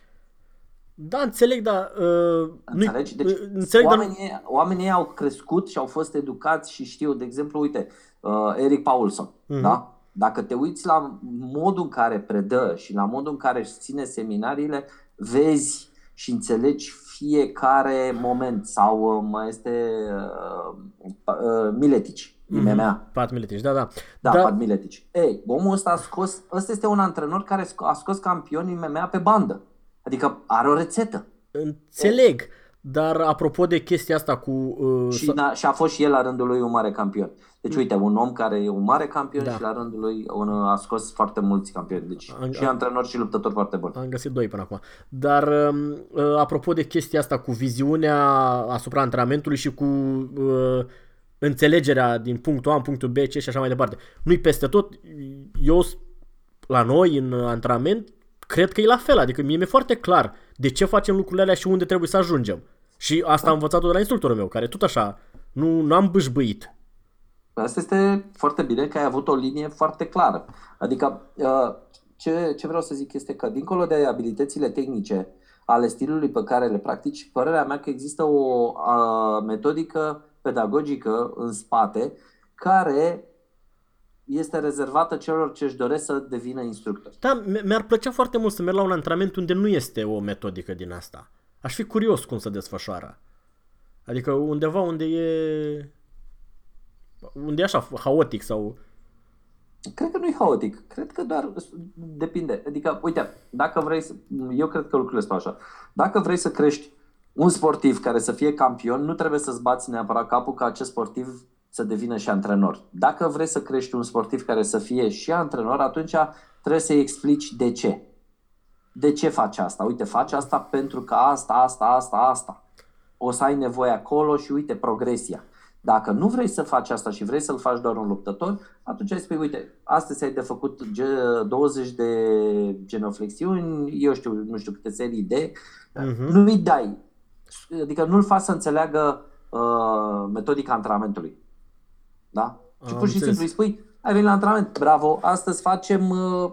Da, înțeleg, dar... Uh, nu Înțelegi? Deci înțeleg, dar nu- oamenii, oamenii au crescut și au fost educați și știu, de exemplu, uite, uh, Eric Paulson, Mhm. da? Dacă te uiți la modul în care predă și la modul în care își ține seminariile, vezi și înțelegi fiecare moment sau uh, mai este uh, uh, Miletici, Mhm. MMA. Pat Miletici, da, da. Da, Da. Pat Miletici. Ei, omul ăsta a scos, ăsta este un antrenor care sco- a scos campioni în MMA pe bandă. Adică are o rețetă. Înțeleg, dar apropo de chestia asta cu... Uh, Și, n-a, și a fost și el la rândul lui un mare campion. Deci uite, un om care e un mare campion Da. și la rândul lui un, a scos foarte mulți campioni. Deci An- și antrenor și luptător foarte bun. Am găsit doi până acum. Dar um, uh, apropo de chestia asta cu viziunea asupra antrenamentului și cu uh, înțelegerea din punctul A în punctul B, C și așa mai departe. Nu-i peste tot. Eu s- la noi în antrenament cred că e la fel. Adică mie mi-e foarte clar de ce facem lucrurile alea și unde trebuie să ajungem. Și asta am învățat-o de la instructorul meu, care tot așa, nu n-am bâșbâit. Asta este foarte bine că ai avut o linie foarte clară. Adică uh, ce, ce vreau să zic este că dincolo de abilitățile tehnice ale stilului pe care le practici, părerea mea că există o uh, metodică pedagogică în spate care este rezervată celor ce își doresc să devină instructori. Da, mi- mi-ar plăcea foarte mult să merg la un antrenament unde nu este o metodică din asta. Aș fi curios cum se desfășoară. Adică undeva unde e... Unde e așa, haotic sau... Cred că nu e haotic. Cred că doar depinde. Adică, uite, dacă vrei să... Eu cred că lucrurile stau așa. Dacă vrei să crești un sportiv care să fie campion, nu trebuie să-ți bați neapărat capul ca acest sportiv să devină și antrenor. Dacă vrei să crești un sportiv care să fie și antrenor, atunci trebuie să-i explici de ce. De ce faci asta? Uite, faci asta pentru că asta, asta, asta, asta. O să ai nevoie acolo și uite, progresia. Dacă nu vrei să faci asta și vrei să-l faci doar un luptător, atunci îi spui, uite, astăzi ai de făcut ge- 20 de genoflexiuni, eu știu, nu știu câte serii de, Mhm. nu-i dai. Adică nu-l faci să înțeleagă uh, metodica antrenamentului. Da? Și Am pur și înțeles. simplu îi spui, ai venit la antrenament, bravo, astăzi facem uh,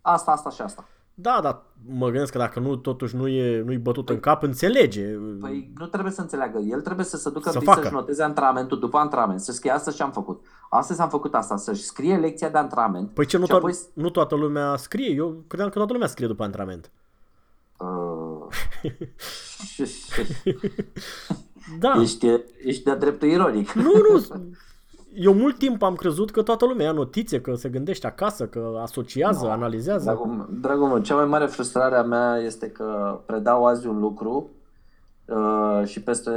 asta, asta și asta. Da, dar mă gândesc că dacă nu, totuși nu e, nu-i bătut în cap, înțelege. Păi nu trebuie să înțeleagă. El trebuie să se ducă Să să facă. să-și noteze antrenamentul după antrenament, să scrie astăzi ce am făcut. Astăzi am făcut asta, să-și scrie lecția de antrenament. Păi ce, nu, și to- apoi... nu toată lumea scrie? Eu credeam că toată lumea scrie după antrenament. Uh, Da. ești, ești de-a dreptul ironic. Nu, nu. Eu mult timp am crezut că toată lumea ia notițe, că se gândește acasă, că asociază, Nu. analizează. Dragul, dragul meu, cea mai mare frustrare a mea este că predau azi un lucru uh, și peste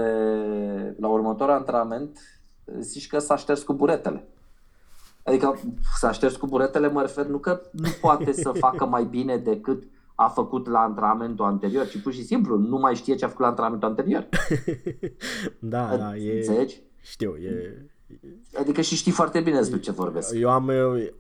la următorul antrenament zici că s-a șters cu buretele. Adică s-a șters cu buretele, mă refer, nu că nu poate să facă mai bine decât a făcut la antrenamentul anterior, ci pur și simplu nu mai știe ce a făcut la antrenamentul anterior. Da, da, e... Înțelegi? Știu, e... Adică și știi foarte bine despre ce vorbesc. Eu am,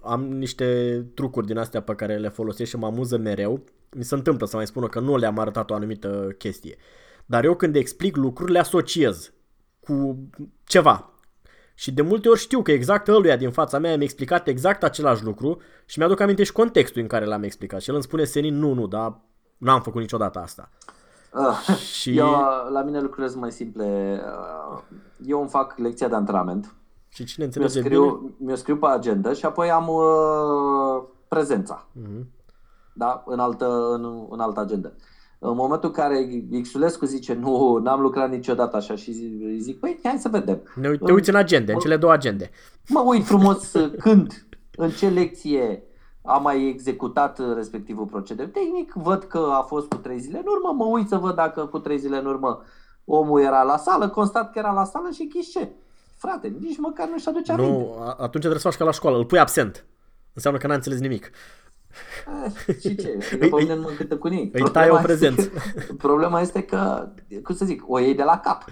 am niște trucuri din astea pe care le folosesc și mă amuză mereu. Mi se întâmplă să mai spună că nu le-am arătat o anumită chestie. Dar eu când explic lucruri le asociez cu ceva. Și de multe ori știu că exact ăluia din fața mea mi-a explicat exact același lucru și mi-aduc aminte și contextul în care l-am explicat. Și el îmi spune Senin, nu, nu, dar n-am făcut niciodată asta. Uh, Și- Eu, la mine lucrurile sunt mai simple. Uh, Eu îmi fac lecția de antrenament, Și cine mi-o înțelege bine... scriu, mi-o scriu pe agenda și apoi am uh, prezența. Mhm. da? în, altă, în, în altă agendă. În momentul în care Xulescu zice nu, n-am lucrat niciodată așa și zic, zic păi hai să vedem. Ne, te uiți în agende, în cele două agende. Mă uit frumos când, în ce lecție a mai executat respectivul procedeu tehnic, văd că a fost cu trei zile în urmă, mă uit să văd dacă cu trei zile în urmă omul era la sală, constat că era la sală și ce? Frate, nici măcar nu-și aduce aminte. Nu, atunci trebuie să faci ca la școală, îl pui absent. Înseamnă că n-a înțeles nimic. Eh, și ce? Adică pe mine nu mă încântă cu nimic. Îi tai o prezență. Problema este că, cum să zic, o iei de la cap.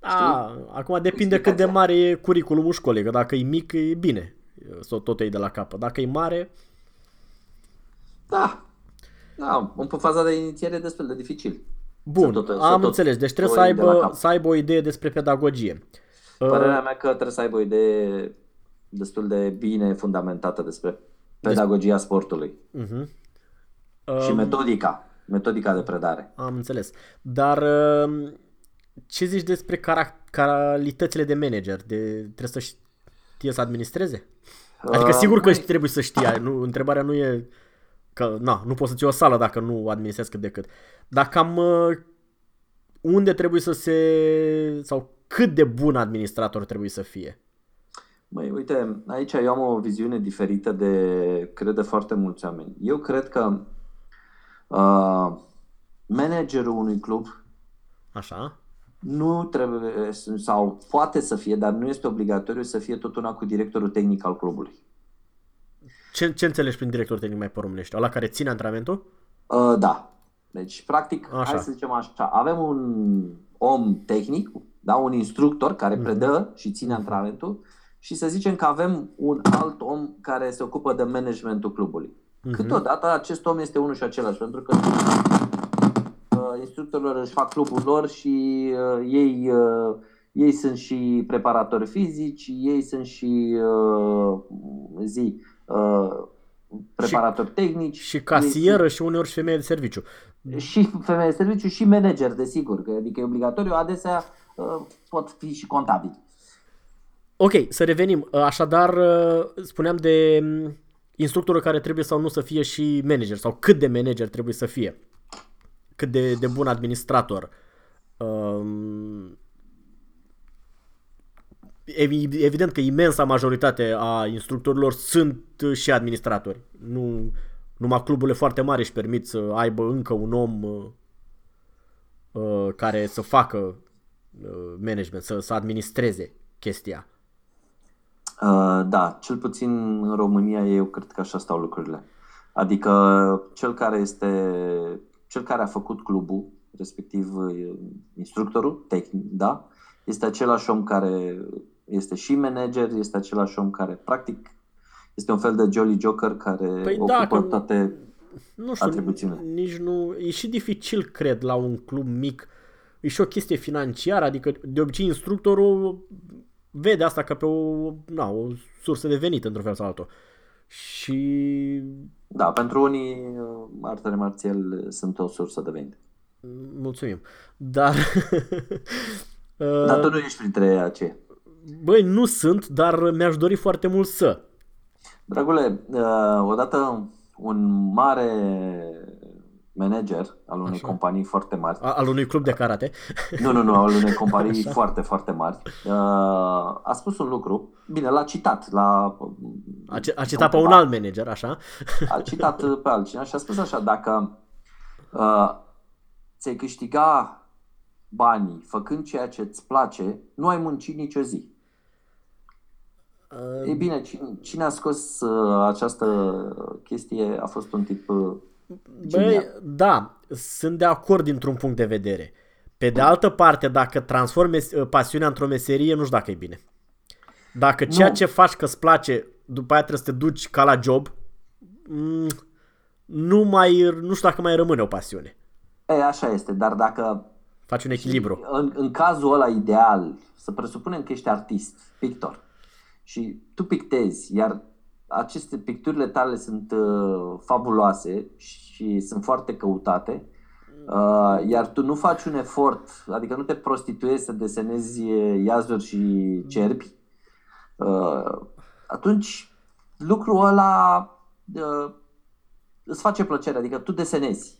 A, acum depinde cât de mare e curiculumul școlii, că dacă e mic e bine să tot iei de la cap. Dacă e mare... Da, da, în faza de inițiere e destul de dificil. Bun, tot, am tot înțeles. Deci trebuie să aibă, să aibă o idee despre pedagogie. Părerea mea că trebuie să aibă o idee destul de bine fundamentată despre pedagogia sportului. Uh-huh. Și um, metodica, metodica de predare. Am înțeles. Dar um, ce zici despre calitățile de manager? De, trebuie să știe să administreze? Adică uh, sigur că uh, trebuie să știe. Nu, întrebarea nu e că na, nu poți să ții o sală dacă nu administrezi cât de cât. Dar cam uh, unde trebuie să se... sau cât de bun administrator trebuie să fie? Măi, uite, aici eu am o viziune diferită de, cred, de foarte mulți oameni. Eu cred că uh, managerul unui club Așa. nu trebuie, sau poate să fie, dar nu este obligatoriu să fie tot una cu directorul tehnic al clubului. Ce, ce înțelegi prin director tehnic mai pe românești? Ăla care ține antrenamentul? Uh, da. Deci, practic, așa. hai să zicem așa, avem un om tehnic, da, un instructor care mm-hmm. predă și ține mm-hmm. antrenamentul și să zicem că avem un alt om care se ocupă de managementul clubului. Mm-hmm. Câteodată acest om este unul și același, pentru că uh, instructorilor își fac clubul lor și uh, ei, uh, ei sunt și preparatori fizici, ei sunt și uh, zi, uh, preparatori și, tehnici. Și casieră ei, și uneori și femeie de serviciu. Și femeie de serviciu și manager, desigur, că adică e obligatoriu, adesea uh, pot fi și contabili. Ok, să revenim. Așadar, spuneam de mm, instructorul care trebuie sau nu să fie și manager sau cât de manager trebuie să fie. Cât de, de bun administrator. Um, evident că imensa majoritate a instructorilor sunt și administratori. Nu, numai cluburile foarte mari își permit să aibă încă un om uh, care să facă uh, management, să, să administreze chestia. Uh, da, cel puțin în România eu cred că așa stau lucrurile. Adică cel care este cel care a făcut clubul, respectiv uh, instructorul tehnic, da, este același om care este și manager, este același om care practic este un fel de Jolly Joker care păi ocupă da, toate nu știu, atribuțiunile. Nici nu, e și dificil, cred, la un club mic. E și o chestie financiară, adică de obicei instructorul vede asta ca pe o, na, o sursă de venit într-un fel sau altul. Și... Da, pentru unii artele marțiale sunt o sursă de venit. Mulțumim. Dar... dar tu nu ești printre aceia. Băi, nu sunt, dar mi-aș dori foarte mult să. Dragule, uh, odată un mare manager al unei Așa. companii foarte mari. A, al unui club de karate? Nu, nu, nu, al unei companii Așa. foarte, foarte mari. Uh, a spus un lucru, bine, l-a citat. L-a, a, c- a citat pe un alt manager, așa? A citat pe altcineva și a spus așa, dacă uh, ți-ai câștiga banii făcând ceea ce îți place, nu ai muncit nicio zi. Uh... Ei bine, cine, cine a scos uh, această chestie a fost un tip uh, Băi, da, sunt de acord dintr-un punct de vedere. Pe de altă parte, dacă transformi pasiunea într-o meserie, nu știu dacă e bine. Dacă ceea nu. ce faci că îți place, după aia trebuie să te duci ca la job, mm, nu mai, nu știu dacă mai rămâne o pasiune. E, așa este, dar dacă... Faci un echilibru. În, în cazul ăla ideal, să presupunem că ești artist, pictor, și tu pictezi, iar aceste picturile tale sunt uh, fabuloase și sunt foarte căutate, uh, iar tu nu faci un efort, adică nu te prostituezi să desenezi iazuri și cerbi, uh, atunci lucrul ăla uh, îți face plăcere, adică tu desenezi.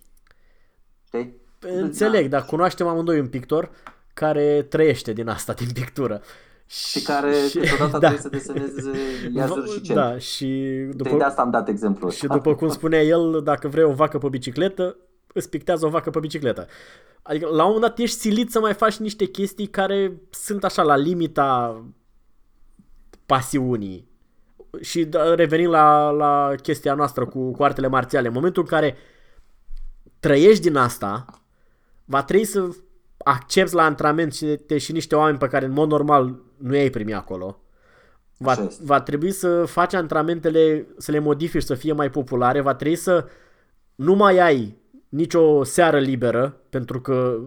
Știi? Înțeleg, dar cunoaștem amândoi un pictor care trăiește din asta, din pictură. Și care și, câteodată da. trebuie să deseneze iazuri și cel. Da, și după, de asta am dat exemplu Și după cum spunea el, dacă vrei o vacă pe bicicletă, îți pictează o vacă pe bicicletă. Adică la un moment dat ești silit să mai faci niște chestii care sunt așa la limita pasiunii. Și da, revenind la, la chestia noastră cu, cu artele marțiale, în momentul în care trăiești din asta, va trebui să accepti la antrenament și, te, și niște oameni pe care în mod normal nu i-ai primi acolo. Va, va trebui să faci antrenamentele, să le modifici, să fie mai populare, va trebui să nu mai ai nicio seară liberă, pentru că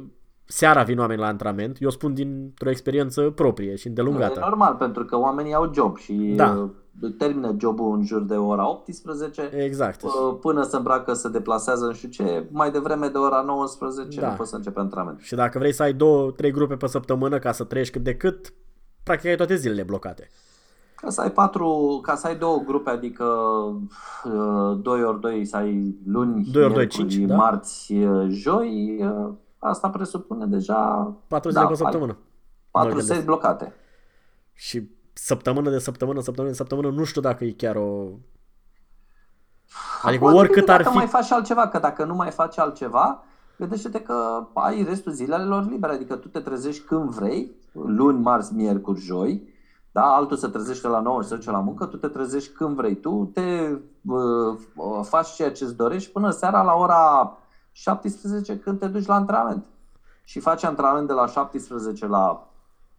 seara vin oameni la antrenament. Eu spun dintr-o experiență proprie și îndelungată. E normal, pentru că oamenii au job și da. Uh, termină jobul în jur de ora 18. Exact. Uh, până se îmbracă, se deplasează, nu știu ce, mai devreme de ora 19 da. nu poți să începe antrenament. Și dacă vrei să ai două, trei grupe pe săptămână ca să trăiești cât de cât, practic ai toate zilele blocate. Ca să ai patru, ca să ai două grupe, adică 2 ori 2 să ai luni, 2 ori 2, 5, da? marți, joi, asta presupune deja... 4 zile da, pe săptămână. 4 seri blocate. Și săptămână de săptămână, săptămână de săptămână, nu știu dacă e chiar o... Adică Poate oricât ar fi... mai faci altceva, că dacă nu mai faci altceva, gândește-te că ai restul zilelor libere, adică tu te trezești când vrei, luni, marți, miercuri, joi, da? altul se trezește la 9 și se duce la muncă, tu te trezești când vrei, tu te uh, faci ceea ce îți dorești până seara la ora 17 când te duci la antrenament. Și faci antrenament de la 17 la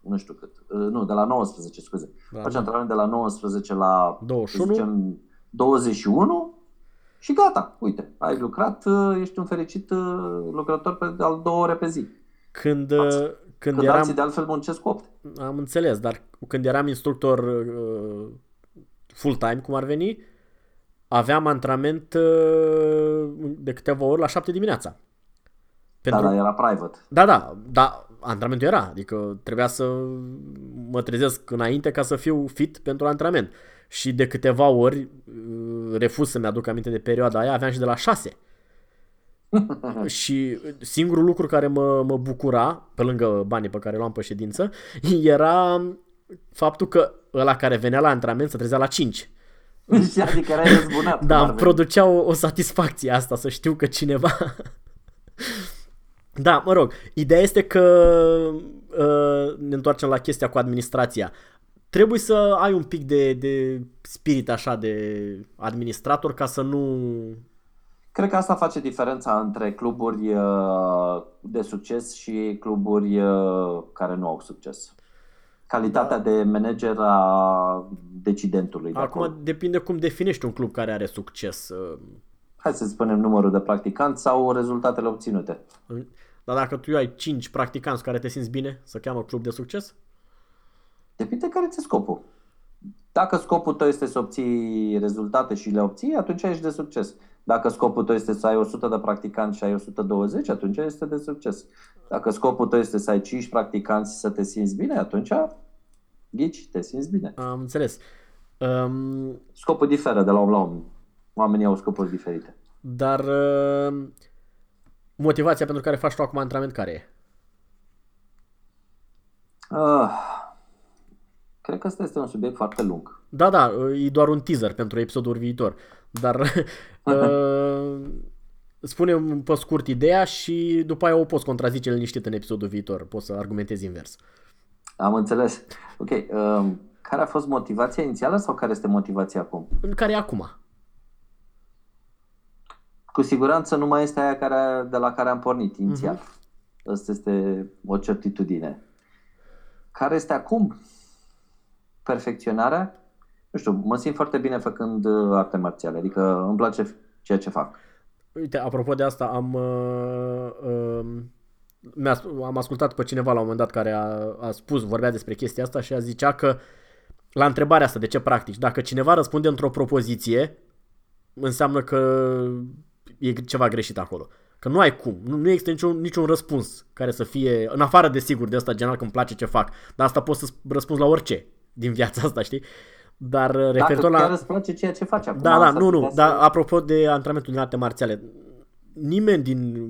nu știu cât, uh, nu, de la 19, scuze. Da, faci da. antrenament de la 19 la 21. Zicem, 21 și gata, uite, ai lucrat, uh, ești un fericit uh, lucrător pe al două ore pe zi. Când, când, când eram... de altfel muncesc 8. Am înțeles, dar când eram instructor uh, full-time, cum ar veni, aveam antrenament uh, de câteva ori la 7 dimineața. Pentru... Da, da, era private. Da, da, da, antrenamentul era, adică trebuia să mă trezesc înainte ca să fiu fit pentru antrenament. Și de câteva ori uh, refuz să-mi aduc aminte de perioada aia, aveam și de la 6. și singurul lucru care mă, mă bucura, pe lângă banii pe care luam pe ședință, era faptul că ăla care venea la antrenament se trezea la 5. adică erai răzbunat. Da, îmi producea o, o satisfacție asta, să știu că cineva... da, mă rog, ideea este că uh, ne întoarcem la chestia cu administrația. Trebuie să ai un pic de, de spirit așa de administrator ca să nu Cred că asta face diferența între cluburi uh, de succes și cluburi uh, care nu au succes. Calitatea da. de manager a decidentului. De Acum acolo. depinde cum definești un club care are succes. Uh. Hai să spunem numărul de practicanți sau rezultatele obținute. Dar dacă tu ai 5 practicanți care te simți bine, să cheamă club de succes? Depinde care ți scopul. Dacă scopul tău este să obții rezultate și le obții, atunci ești de succes. Dacă scopul tău este să ai 100 de practicanți și ai 120, atunci este de succes. Dacă scopul tău este să ai 5 practicanți și să te simți bine, atunci ghici, te simți bine. Am înțeles. Um... Scopul diferă de la om la om. Oamenii au scopuri diferite. Dar uh, motivația pentru care faci tu acum antrenament care e? Uh, cred că ăsta este un subiect foarte lung. Da, da, e doar un teaser pentru episodul viitor. Dar uh, spune pe scurt ideea și după aia o poți contrazice liniștit în episodul viitor. Poți să argumentezi invers. Am înțeles. Ok. Uh, care a fost motivația inițială sau care este motivația acum? Care e acum? Cu siguranță nu mai este aia care, de la care am pornit inițial. Uh-huh. Asta este o certitudine. Care este acum? Perfecționarea nu știu, mă simt foarte bine făcând uh, arte marțiale, adică îmi place ceea ce fac. Uite, apropo de asta, am, uh, uh, am ascultat pe cineva la un moment dat care a, a spus, vorbea despre chestia asta și a zicea că la întrebarea asta de ce practici, dacă cineva răspunde într-o propoziție, înseamnă că e ceva greșit acolo. Că nu ai cum, nu, nu există niciun, niciun răspuns care să fie, în afară de sigur de asta general că îmi place ce fac, dar asta poți să răspunzi la orice din viața asta, știi? Dar uh, Dacă referitor chiar la... îți place ceea ce faci acum. Da, da, asta nu, nu, putea dar să- apropo de antrenamentul din arte marțiale, nimeni din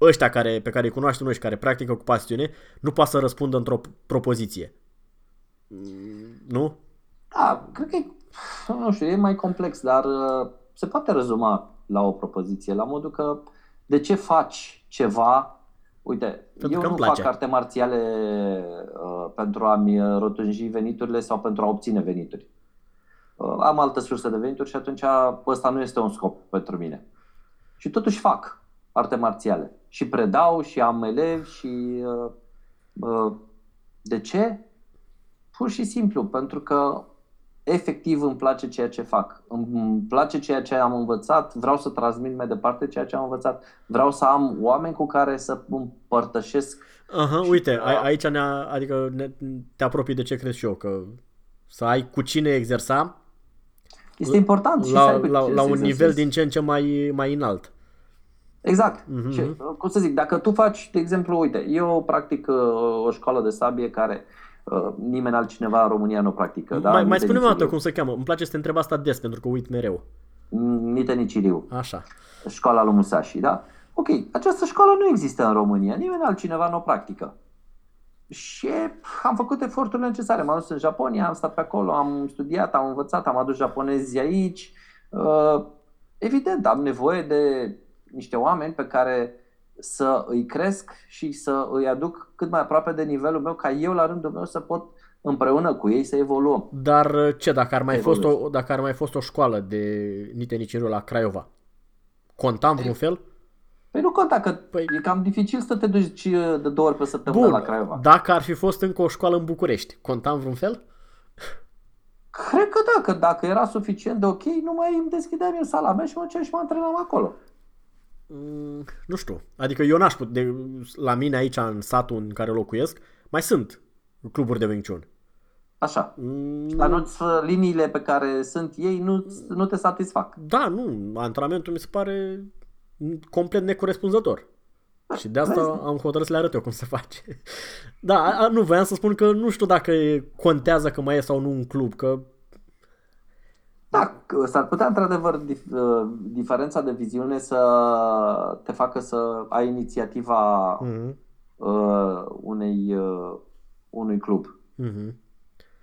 ăștia care, pe care îi cunoaștem noi și care practică cu pasiune, nu poate să răspundă într-o propoziție. Mm, Nu? Da, cred că e, nu știu, e mai complex, dar uh, se poate rezuma la o propoziție, la modul că de ce faci ceva Uite, Pentru eu că îmi nu place. fac arte marțiale uh, pentru a-mi rotunji veniturile sau pentru a obține venituri. Uh, am altă sursă de venituri și atunci ăsta nu este un scop pentru mine. Și totuși fac arte marțiale. Și predau și am elevi și... Uh, uh, de ce? Pur și simplu, pentru că efectiv îmi place ceea ce fac. Îmi place ceea ce am învățat, vreau să transmit mai departe ceea ce am învățat. Vreau să am oameni cu care să împărtășesc. Aha, Și- uite, da. a, aici ne adică ne, te apropii de ce crezi și eu, că să ai cu cine exersa Este important și să la, ai cu la, ce la să un exersezi. nivel din ce în ce mai, mai înalt. Exact. Mhm. Și, cum să zic, dacă tu faci, de exemplu, uite, eu practic uh, o școală de sabie care uh, nimeni altcineva în România nu o practică. da? mai mai Nici de spune-mi o dată Niciliu. cum se cheamă. Îmi place să te întreb asta des, pentru că uit mereu. Nici de Niciliu. Așa. școala lui Musashi, da? Ok, această școală nu există în România, nimeni altcineva nu o practică. Și am făcut eforturile necesare. M-am dus în Japonia, am stat pe acolo, am studiat, am învățat, am adus japonezi aici. Uh, Evident, am nevoie de niște oameni pe care să îi cresc și să îi aduc cât mai aproape de nivelul meu, ca eu la rândul meu să pot împreună cu ei să evoluăm. Dar uh, ce, dacă ar mai, fost Evoluezi. o, dacă ar mai fost o școală de Nite Niciriu la Craiova, conta în vreun fel? Păi nu conta că Păi- e cam dificil să te duci uh, de două ori pe săptămână Bun, la Craiova. dacă ar fi fost încă o școală în București, conta în vreun fel? Cred că da, că dacă era suficient de ok, nu mai îmi deschideam eu sala mea și mă duceam și mă antrenam acolo. Mm, nu știu. Adică eu n-aș putea, de, la mine aici în satul în care locuiesc, mai sunt cluburi de Wing Chun. Așa. Mm, Dar nu liniile pe care sunt ei nu, nu te satisfac. Da, nu, antrenamentul mi se pare complet necorespunzător. Și de asta am hotărât să le arăt eu cum se face. Da, a, nu, voiam să spun că nu știu dacă e- contează că mai e sau nu un club, că Da, că s-ar putea într-adevăr dif- uh, diferența de viziune să te facă să ai inițiativa Mhm, uh, unei, uh, unui club. mhm.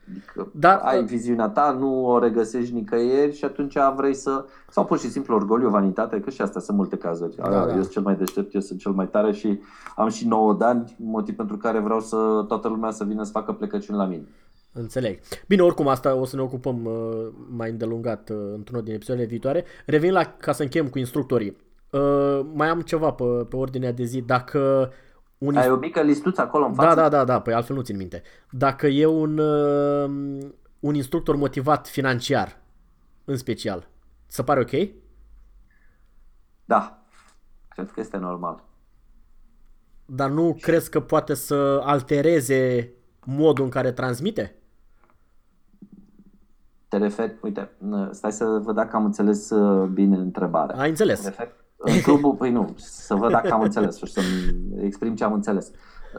Adică Da, ai da. viziunea ta, nu o regăsești nicăieri și atunci vrei să... Sau pur și simplu orgoliu, vanitate, că și astea sunt multe cazuri. Da, Da, da. Eu sunt cel mai deștept, eu sunt cel mai tare și am și 9 de ani, motiv pentru care vreau să toată lumea să vină să facă plecăciuni la mine. Înțeleg. Bine, oricum asta o să ne ocupăm uh, mai îndelungat uh, într-unul din episoadele viitoare. Revin la, ca să încheiem cu instructorii. Uh, mai am ceva pe, pe ordinea de zi. Dacă un Ai o mică listuță acolo în față? Da, da, da, da, păi altfel nu țin minte. Dacă e un, uh, un instructor motivat financiar, în special, se pare ok? Da. Cred că este normal. Dar nu crezi că poate să altereze modul în care transmite? Te referi, uite, stai să văd dacă am înțeles uh, bine întrebarea. Ai înțeles? Te referi- În clubul, păi nu, să văd dacă am înțeles și să-mi exprim ce am înțeles.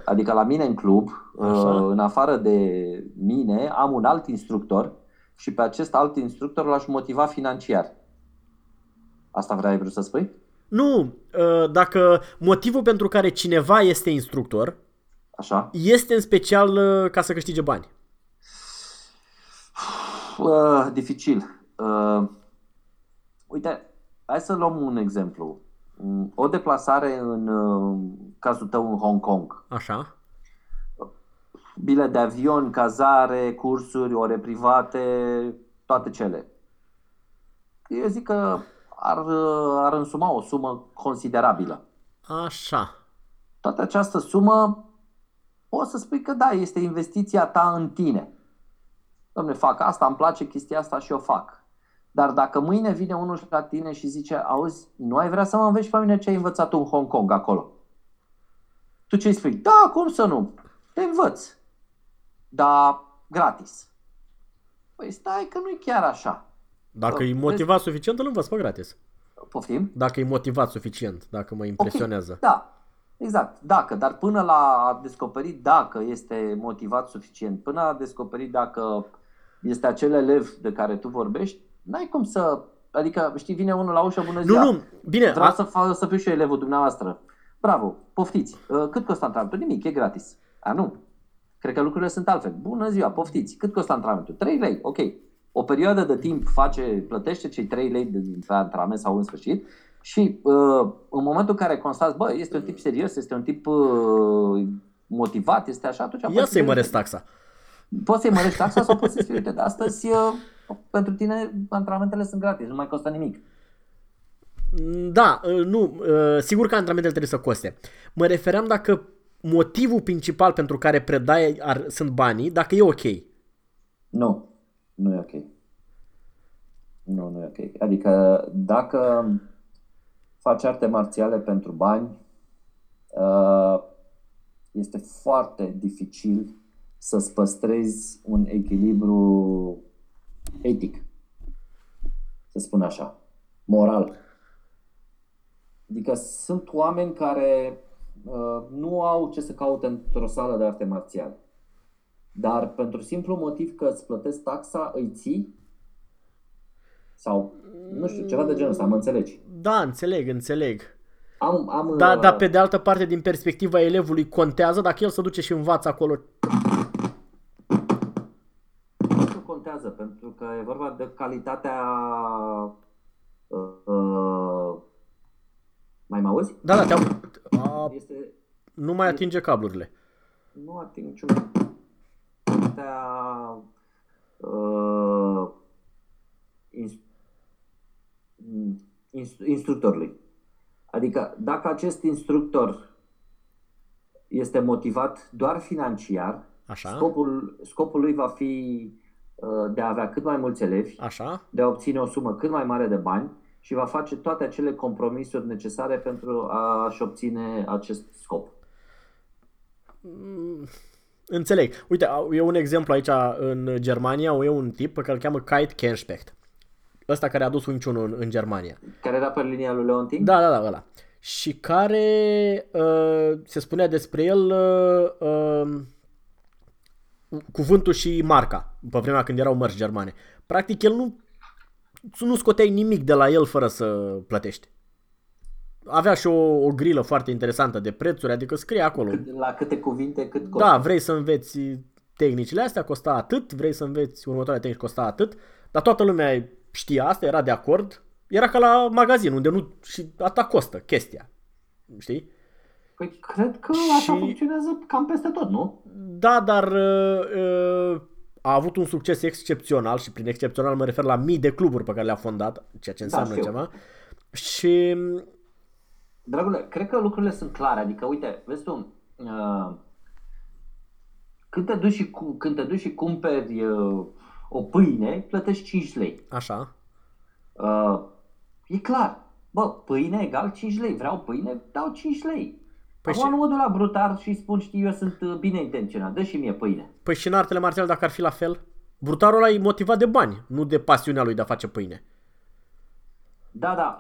Adică la mine în club, Așa. uh, în afară de mine, am un alt instructor și pe acest alt instructor l-aș motiva financiar. Asta vreau vrut să spui? Nu, uh, dacă motivul pentru care cineva este instructor Așa? este în special uh, ca să câștige bani. Uh, dificil. Uh, uite, hai să luăm un exemplu. Mm, O deplasare în uh, cazul tău în Hong Kong. Așa. Bilet de avion, cazare, cursuri, ore private, toate cele. Eu zic că ar, uh, ar însuma o sumă considerabilă. Așa. Toată această sumă, poți să spui că da, este investiția ta în tine. Domne, fac asta, îmi place chestia asta și o fac. Dar dacă mâine vine unul la tine și zice, auzi, nu ai vrea să mă înveți pe mine ce ai învățat tu în Hong Kong acolo? Tu ce îi spui? Da, cum să nu? Te învăț. Dar gratis. Păi stai că nu e chiar așa. Dacă e motivat suficient, îl învăț pe gratis. Poftim? Dacă e motivat suficient, dacă mă impresionează. Ok, Da, exact. Dacă, dar până la a descoperi dacă este motivat suficient, până a descoperi dacă este acel elev de care tu vorbești, n-ai cum să... Adică, știi, vine unul la ușă, bună Nu, ziua. nu, bine, Vreau a, să, fac, să fiu și eu elevul dumneavoastră. Bravo, poftiți. Uh, Cât costă antrenamentul? Nimic, e gratis. A, nu. Cred că lucrurile sunt altfel. Bună ziua, poftiți. Cât costă antrenamentul? 3 lei, ok. O perioadă de timp face, plătește cei 3 lei de de antrenament sau în sfârșit și uh, în momentul în care constați, bă, este un tip serios, este un tip uh, motivat, este așa, atunci ia poți să-i să- măresc taxa. Poți să-i mărești taxa sau poți să spui, uite, de astăzi uh, pentru tine antrenamentele sunt gratis, nu mai costă nimic. Da, uh, nu, uh, sigur că antrenamentele trebuie să coste. Mă refeream dacă motivul principal pentru care predai ar, sunt banii, dacă e ok. Nu, nu e ok. Nu, nu e ok. Adică dacă faci arte marțiale pentru bani, uh, este foarte dificil să-ți păstrezi un echilibru etic, să spun așa, moral. Adică sunt oameni care uh, nu au ce să caute într-o sală de arte marțiale. Dar pentru simplu motiv că îți plătesc taxa, îi ții? Sau, nu știu, ceva de genul ăsta, mă înțelegi? Da, înțeleg, înțeleg. Am, am, Da, uh, dar pe de altă parte, din perspectiva elevului, contează dacă el se duce și învață acolo. Nu contează, pentru că e vorba de calitatea... Uh, uh, mai mă auzi? Da, da, te a, Este, nu mai atinge cablurile. nu ating niciun... Calitatea uh, ins, ins, instructorului. Adică dacă acest instructor este motivat doar financiar, Așa, Scopul, scopul lui va fi uh, de a avea cât mai mulți elevi, așa. de a obține o sumă cât mai mare de bani și va face toate acele compromisuri necesare pentru a-și obține acest scop. Înțeleg. Uite, au- e un exemplu aici în Germania, e un tip pe care îl cheamă Kite Kenspecht. Ăsta care a adus Wing Chun în, în Germania. Care era pe linia lui Leontin? Da, da, da, ăla. Și care uh, se spunea despre el uh, uh, cuvântul și marca, pe vremea când erau mărci germane. Practic, el nu, nu scoteai nimic de la el fără să plătești. Avea și o, o grilă foarte interesantă de prețuri, adică scrie acolo. La câte cuvinte, cât costă. Da, vrei să înveți tehnicile astea, costa atât, vrei să înveți următoarea tehnică, costa atât, dar toată lumea știa asta, era de acord. Era ca la magazin, unde nu... și asta costă chestia. Știi? Păi cred că așa Și- funcționează cam peste tot, nu? Da, dar uh, uh, a avut un succes excepțional și prin excepțional mă refer la mii de cluburi pe care le-a fondat, ceea ce înseamnă știu. ceva. Și Dragule, cred că lucrurile sunt clare. Adică, uite, vezi tu, uh, când, te duci și, cu, când te duci și cumperi uh, o pâine, plătești 5 lei. așa. Uh, e clar. Bă, pâine egal 5 lei. Vreau pâine, dau 5 lei. Păi Păi și- Acum nu mă duc la brutar și spun, știi, eu sunt uh, bine intenționat, dă și mie pâine. Păi și în artele marțiale dacă ar fi la fel? Brutarul ăla e motivat de bani, nu de pasiunea lui de a face pâine. Da, da.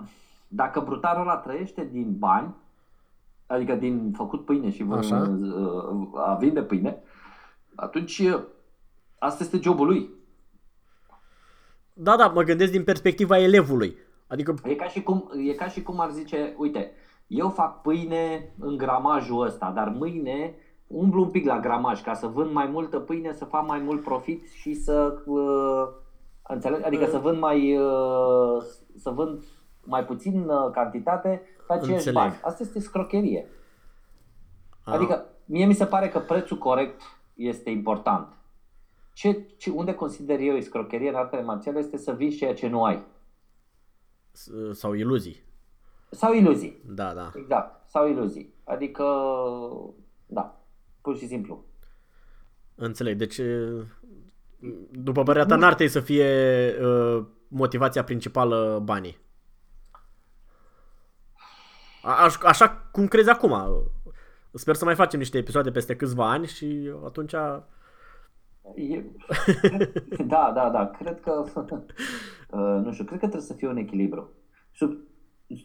Dacă brutarul ăla trăiește din bani, adică din făcut pâine și Așa. uh, a vinde pâine, atunci uh, asta este jobul lui. Da, da, mă gândesc din perspectiva elevului. Adică, E ca și cum, e ca și cum ar zice, uite, eu fac pâine în gramajul ăsta, dar mâine umblu un pic la gramaj ca să vând mai multă pâine, să fac mai mult profit și să uh, înțeleg? Adică să vând mai uh, să vând mai puțin uh, cantitate pe aceiași Înțeleg. bani. Asta este scrocherie. a, Adică mie mi se pare că prețul corect este important. Ce, ce, unde consider eu scrocherie în artele marțiale este să vinzi ceea ce nu ai. s- sau iluzii. Sau iluzii. Da, da. Exact. Sau iluzii. Adică, da, pur și simplu. Înțeleg. Deci, după părerea ta, n-ar trebui să fie uh, motivația principală banii. A- aș- așa cum crezi acum. Sper să mai facem niște episoade peste câțiva ani și atunci... E... da, da, da. Cred că, uh, nu știu, cred că trebuie să fie un echilibru. Sub...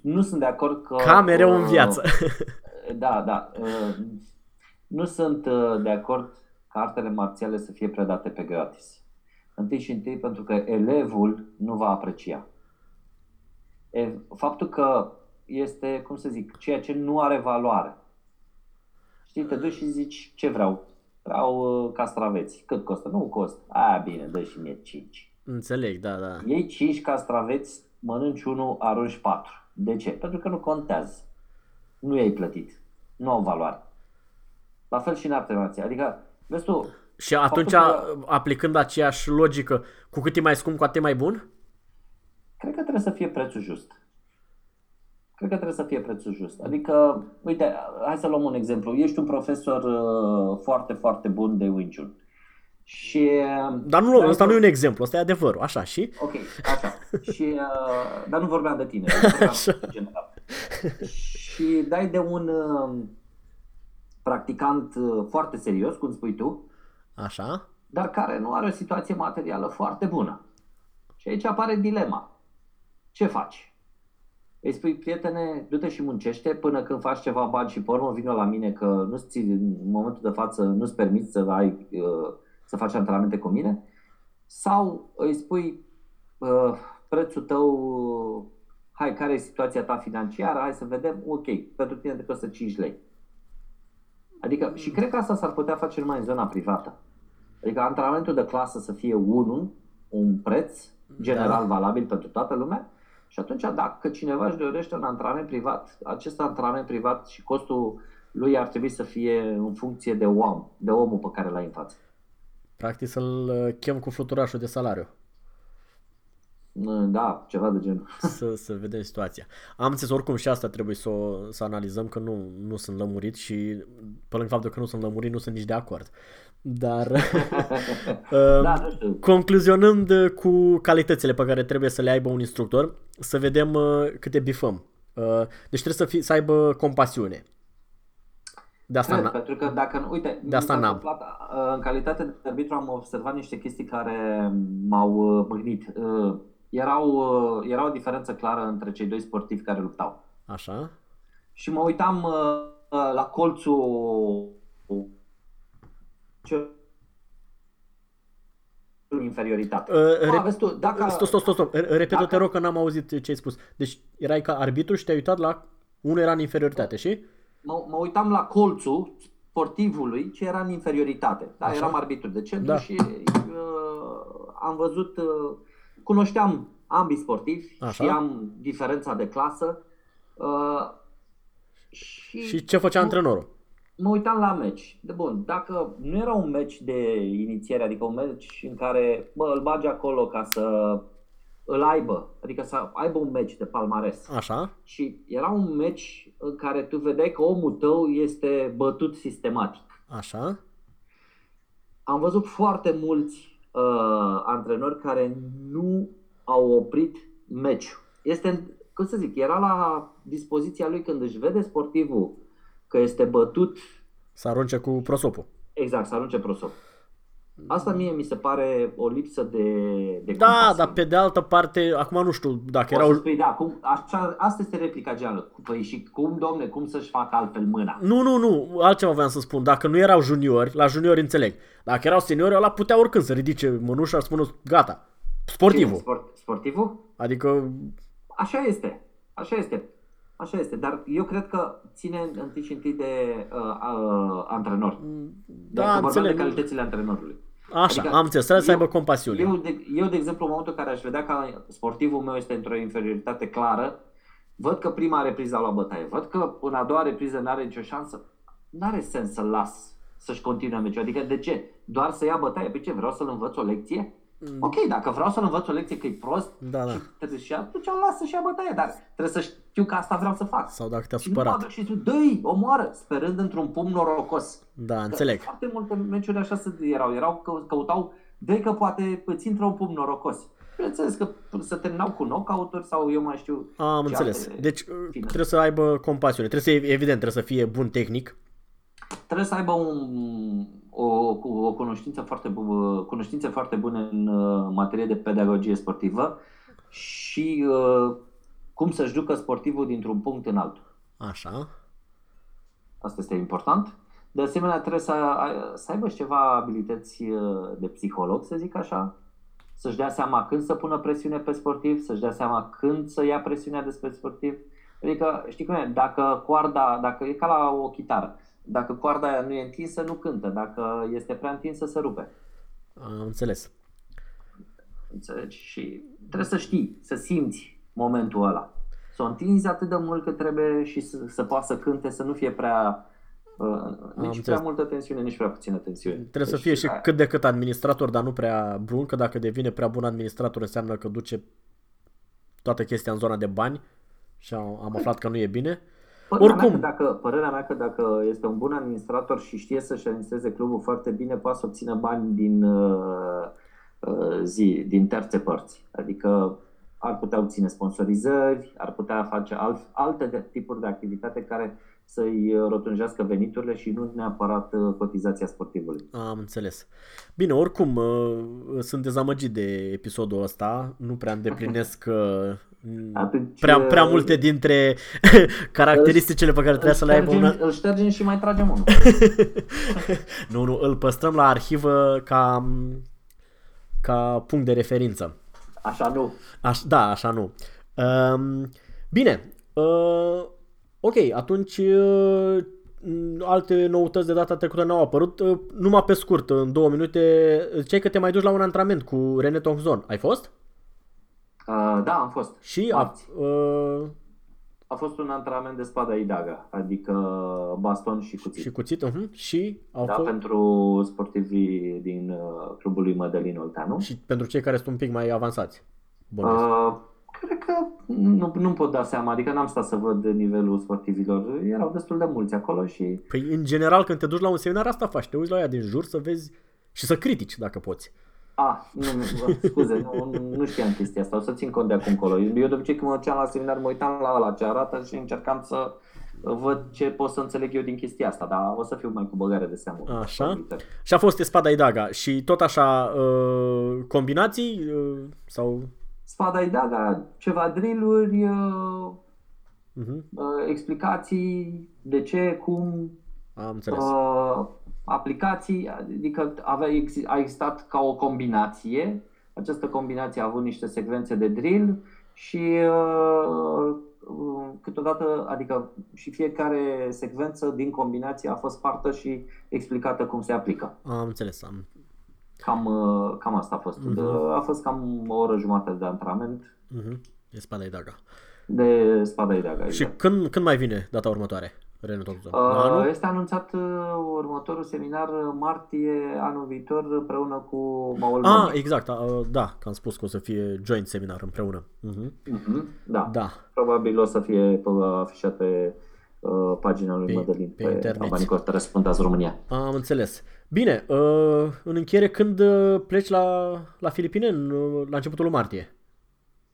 Nu sunt de acord că... Ca mereu în uh, viață. Da, da. uh, Nu sunt uh, de acord ca artele marțiale să fie predate pe gratis. Întâi și întâi pentru că elevul nu va aprecia. E, faptul că este, cum să zic, ceea ce nu are valoare. Știi, te duci și zici ce vreau. Vreau uh, castraveți. Cât costă? Nu costă. A, bine, dă și mie 5. Înțeleg, da, da. Iei 5 castraveți, mănânci unul, arunci 4. De ce? Pentru că nu contează. Nu i-ai plătit. Nu au valoare. La fel și în arte marțiale. Adică, vezi tu, Și atunci, Faptul că- aplicând aceeași logică, cu cât e mai scump, cu atât e mai bun? Cred că trebuie să fie prețul just. Cred că trebuie să fie prețul just. Adică, uite, hai să luăm un exemplu. Ești un profesor uh, foarte, foarte bun de Wing Chun. Și... uh, Dar nu, dai ăsta de- nu e un exemplu, ăsta e adevărul, așa, și? Ok, așa. și, uh, dar nu vorbeam de tine, vorbeam Așa. în general. și dai de un uh, practicant uh, foarte serios, cum spui tu, Așa? dar care nu are o situație materială foarte bună. Și aici apare dilema. Ce faci? Îi spui, prietene, du-te și muncește până când faci ceva bani și pe urmă vină la mine că nu ți, în momentul de față nu-ți permiți să, ai, uh, să faci antrenamente cu mine? Sau îi spui, uh, prețul tău, uh, hai, care e situația ta financiară, hai să vedem, ok, pentru tine te costă 5 lei. Adică, și cred că asta s-ar putea face numai în zona privată. Adică antrenamentul de clasă să fie unul, un preț general valabil pentru toată lumea și atunci dacă cineva își dorește un antrenament privat, acest antrenament privat și costul lui ar trebui să fie în funcție de om, de omul pe care l-ai în față. Practic să-l uh, chem cu fluturașul de salariu. Da, ceva de genul. să, să vedem situația. Am înțeles oricum și asta trebuie să, o, să analizăm că nu, nu sunt lămurit și pe lângă faptul că nu sunt lămurit nu sunt nici de acord. Dar Da, nu știu. concluzionând uh, cu calitățile pe care trebuie să le aibă un instructor, să vedem uh, câte bifăm. Uh, Deci trebuie să, fie, să aibă compasiune. De asta Cred, n- pentru că dacă nu, uite, De asta mi s-a n-am. întâmplat, uh, în calitate de arbitru am observat niște chestii care m-au uh, mâhnit. Uh, Erau, uh, era o diferență clară între cei doi sportivi care luptau. Așa. Și mă uitam uh, uh, la colțul ce în inferioritate. Uh, Ah, re- vezi tu, dacă... Stop, stop, stop, stop. Repetă-te, Dacă- rog, că n-am auzit ce ai spus. Deci erai ca arbitru și te-ai uitat la unul era în inferioritate, și? mă, mă uitam la colțul sportivului ce era în inferioritate. Da, Așa. eram arbitru de centru Da. și uh, am văzut, uh, cunoșteam ambii sportivi, Așa. știam diferența de clasă uh, și, Și ce făcea antrenorul? mă uitam la meci. De bun, dacă nu era un meci de inițiere, adică un meci în care bă, îl bagi acolo ca să îl aibă, adică să aibă un meci de palmares. Așa. Și era un meci în care tu vedeai că omul tău este bătut sistematic. Așa. Am văzut foarte mulți uh, antrenori care nu au oprit meciul. Este, cum să zic, era la dispoziția lui când își vede sportivul că este bătut Să arunce cu prosopul. Exact, să arunce prosop. Asta mie mi se pare o lipsă de, de Da, compasiune. dar pe de altă parte, acum nu știu dacă Poți să erau... spui, da, cum, așa, asta este replica geală. Păi și cum, domne, cum să-și facă altfel mâna? Nu, nu, nu, altceva voiam să spun. Dacă nu erau juniori, la juniori înțeleg. Dacă erau seniori, ăla putea oricând să ridice mânușa și să spună gata. Sportivul. Cine? Sport, sportivul? Adică, Așa este. Așa este. Așa este. Dar eu cred că ține întâi și întâi de uh, uh, antrenor. da, Dacă vorbim de înțeleg. calitățile antrenorului. Așa, Adică am înțeles, trebuie să eu- aibă compasiune. Eu de, eu, de exemplu, în momentul în care aș vedea că sportivul meu este într-o inferioritate clară, văd că prima repriză a luat bătaie, văd că în a doua repriză nu are nicio șansă, nu are sens să-l las să-și continue meciul. Adică de ce? Doar să ia bătaie? Pe ce? Vreau să-l învăț o lecție? Ok, dacă vreau să-l învăț o lecție că e prost, Mm. Da, da. și, trebuie, și atunci îl las să-și ia bătaie, dar trebuie să știu că asta vreau să fac. Sau dacă te-a și nu mă supărat. duc și zic, dă-i, omoară, sperând într-un pumn norocos. Da, înțeleg. Foarte multe meciuri așa să erau. Erau că căutau de că poate îți intră un pumn norocos. Bineînțeles că să terminau cu knockout-uri sau eu mai știu Am ce înțeles. alte Deci finale. trebuie să aibă compasiune. Trebuie să, evident, trebuie să fie bun tehnic. Trebuie să aibă un, o, o cunoștință foarte, bu- cunoștințe foarte bune în uh, materie de pedagogie sportivă și uh, cum să-și ducă sportivul dintr-un punct în altul. Așa. Asta este important. De asemenea, trebuie să, ai- să aibă și ceva abilități uh, de psiholog, să zic așa. să-și dea seama când să pună presiune pe sportiv, să-și dea seama când să ia presiunea despre sportiv. Adică, știi cum e, dacă coarda, dacă e ca la o chitară, dacă coarda aia nu e întinsă, nu cântă, dacă este prea întinsă, se rupe. Am înțeles. Înțelegi? Și trebuie să știi, să simți momentul ăla. Să o întinzi atât de mult cât trebuie și să, să poată să cânte, să nu fie prea Uh, nici înțeles. prea multă tensiune, nici prea puțină tensiune. Trebuie să Deci, fie și aia- cât de cât administrator, dar nu prea bun, că dacă devine prea bun administrator înseamnă că duce toată chestia în zona de bani și am, am aflat că nu e bine. Părerea Oricum. Mea că dacă, părerea mea că dacă este un bun administrator și știe să-și administreze clubul foarte bine, poate să obțină bani din uh, uh, zi, din terțe părți. Adică ar putea obține sponsorizări, ar putea face alt, alte de, tipuri de activitate care să-i rotunjească veniturile și nu neapărat uh, cotizația sportivului. Am înțeles. Bine, oricum, uh, sunt dezamăgit de episodul ăsta. Nu prea îndeplinesc uh, Atunci, prea, uh, prea multe dintre caracteristicile pe care Îl trebuie să le aibă ștergem, una. îl ștergem și mai tragem unul. Nu, nu, îl păstrăm la arhivă ca, ca punct de referință. Așa nu. Aș, da, așa nu. Um, bine. Uh, ok, atunci uh, alte noutăți de data trecută n-au apărut. Uh, numai pe scurt, în două minute, ziceai că te mai duci la un antrenament cu René Tongzon. Ai fost? Uh, da, am fost. Și a, Marți. uh, A fost un antrenament de spada idaga, adică baston și cuțit. și cuțit, uh-huh, și au da, fost, pentru sportivii din uh, clubul lui Mădălin Olteanu. și pentru cei care sunt un pic mai avansați. Bănuiesc. Uh, cred că nu, nu pot da seama, adică n-am stat să văd nivelul sportivilor. Erau destul de mulți acolo și Păi, în general, când te duci la un seminar, asta faci. Te uiți la ea din jur să vezi și să critici, dacă poți. A, nu, nu, scuze, nu, nu- nu știam chestia asta, o să țin cont de acum încolo. Eu de obicei când mă duceam la seminar mă uitam la ăla ce arată și încercam să văd ce pot să înțeleg eu din chestia asta, dar o să fiu mai cu băgare de seamă. Așa. Și a fost Espada Idaga. Și tot așa, uh, combinații uh, sau... Spada Idaga, ceva drill-uri, uh, Uh-huh. uh, explicații, de ce, cum, Am înțeles. uh, aplicații, adică avea, exi- a existat ca o combinație. Această combinație a avut niște secvențe de drill și uh, uh, câteodată, adică și fiecare secvență din combinație a fost partă și explicată cum se aplică. Am înțeles. Am... Cam, uh, cam asta a fost. Mhm. A fost cam o oră jumătate de antrenament Uh-huh. Espada Idaga. de spada ileaga. Și când, când mai vine data următoare? René Tongzon? La Uh, anul? este anunțat uh, următorul seminar uh, martie anul viitor împreună cu Maul Ah, Mondi. exact. Uh, da, că am spus că o să fie joint seminar împreună. Uh-huh. Mhm, Da. Da. Probabil o să fie pe, afișat pe uh, pagina lui Pe- Mădălin pe pe, internet. Abanicor Răspundați România. Am înțeles. Bine, uh, în încheiere, când uh, pleci la, la Filipine? În, uh, la începutul lui martie.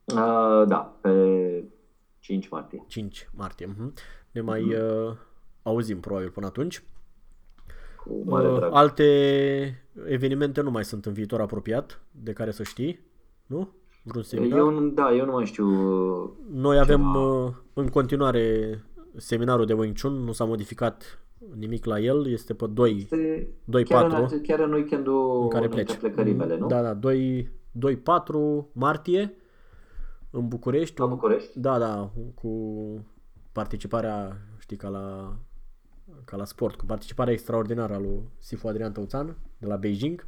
Uh, da, pe 5 martie. 5 martie. Uh-huh. Ne mai uh, auzim probabil până atunci. Cu mare Uh, drag. alte evenimente nu mai sunt în viitor apropiat, de care să știi, nu? Vreun seminar? Eu, nu- da, eu nu mai știu. uh, Noi avem uh, în continuare seminarul de Wing Chun, nu s-a modificat nimic la el, este pe 2 Este 2-4 chiar, în, chiar în weekendul în care înainte pleci. plecării mele, nu? Da, da, 2 2-4 martie în București. La București? Da, da, cu participarea, știi, ca la, ca la sport, cu participarea extraordinară a lui Sifu Adrian Tăuțan de la Beijing.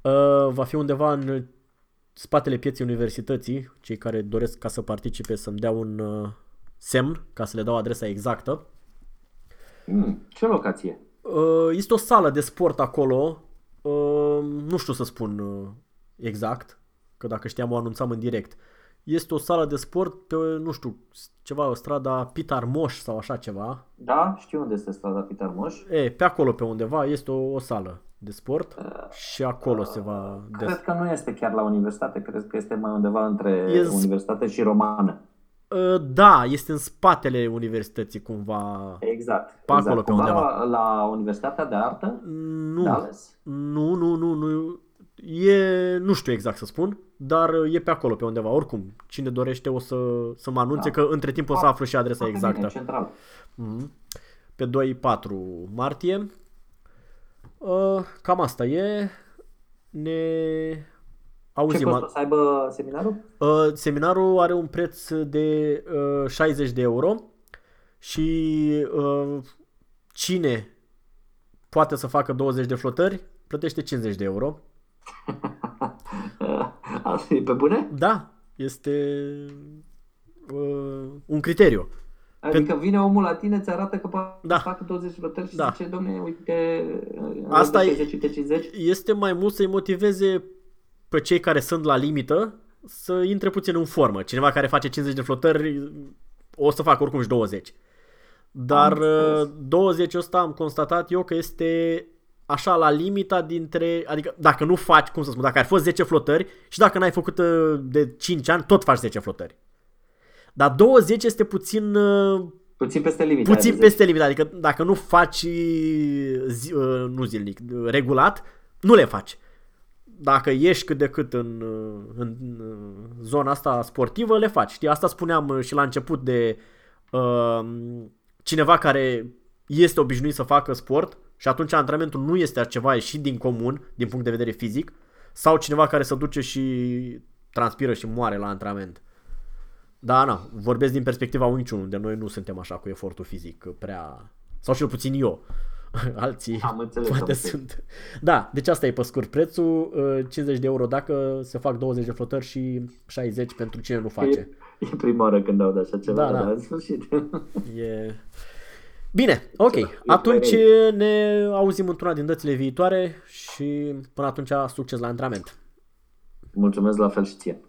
Uh, va fi undeva în spatele pieței universității, cei care doresc ca să participe să-mi dea un uh, semn, ca să le dau adresa exactă. Mm, ce locație? Uh, este o sală de sport acolo, uh, nu știu să spun uh, exact, că dacă știam o anunțam în direct. Este o sală de sport pe, nu știu, ceva, strada Pitar Moș sau așa ceva. Da, știu unde este strada Pitar Moș. E, pe acolo pe undeva este o, o sală de sport și acolo se va des... Cred că nu este chiar la universitate, cred că este mai undeva între E- universitate și romană. Uh, Da, este în spatele universității cumva. Exact. Pe exact. acolo, pe Cumva undeva. La, la Universitatea de Artă, Nu, Dallas. nu, nu, nu, nu. E, nu știu exact să spun, dar e pe acolo, pe undeva. Oricum, cine dorește o să, să mă anunțe, Da. că între timp o să aflu și adresa Foarte exactă. Bine, central. Mhm. Pe 2-4 martie. Uh, Cam asta e. Ne auzim. Ce costă să aibă seminarul? Uh, seminarul are un preț de uh, 60 de euro și uh, cine poate să facă 20 de flotări plătește 50 de euro. Asta e pe bune? Da, este uh, un criteriu. Adică vine omul la tine, ți arată că poate Da. da. facă 20 flotări și Da. da. zice, domne, uite, Asta e- 60, uite 50. Este mai mult să-i motiveze pe cei care sunt la limită să intre puțin în formă. Cineva care face 50 de flotări o să facă oricum și 20. Dar Am înțeles. uh, 20 ăsta am constatat eu că este așa la limita dintre, adică dacă nu faci, cum să spun, dacă ar fost 10 flotări și dacă n-ai făcut uh, de 5 ani, tot faci 10 flotări. Dar 20 este puțin uh, Puțin peste limita. puțin aia de 10. peste limita, adică dacă nu faci zi, uh, nu zilnic, regulat, nu le faci. Dacă ești cât de cât în, uh, în uh, zona asta sportivă, le faci. Știi, asta spuneam uh, și la început de uh, cineva care este obișnuit să facă sport și atunci antrenamentul nu este ceva ieșit din comun, din punct de vedere fizic, sau cineva care se duce și transpiră și moare la antrenament. Da, na, vorbesc din perspectiva unciunii, unde noi nu suntem așa cu efortul fizic prea... Sau cel puțin eu. Alții Am înțeles, poate am înțeles. sunt. Da, deci asta e pe scurt prețul, uh, 50 de euro dacă se fac 20 de flotări și 60 pentru cine nu face. E, e prima oară când aud așa ceva, Da, da. dar în sfârșit. E... Bine, ok. E Atunci mai ne auzim într-una din dățile viitoare și până atunci succes la antrenament. Mulțumesc la fel și ție.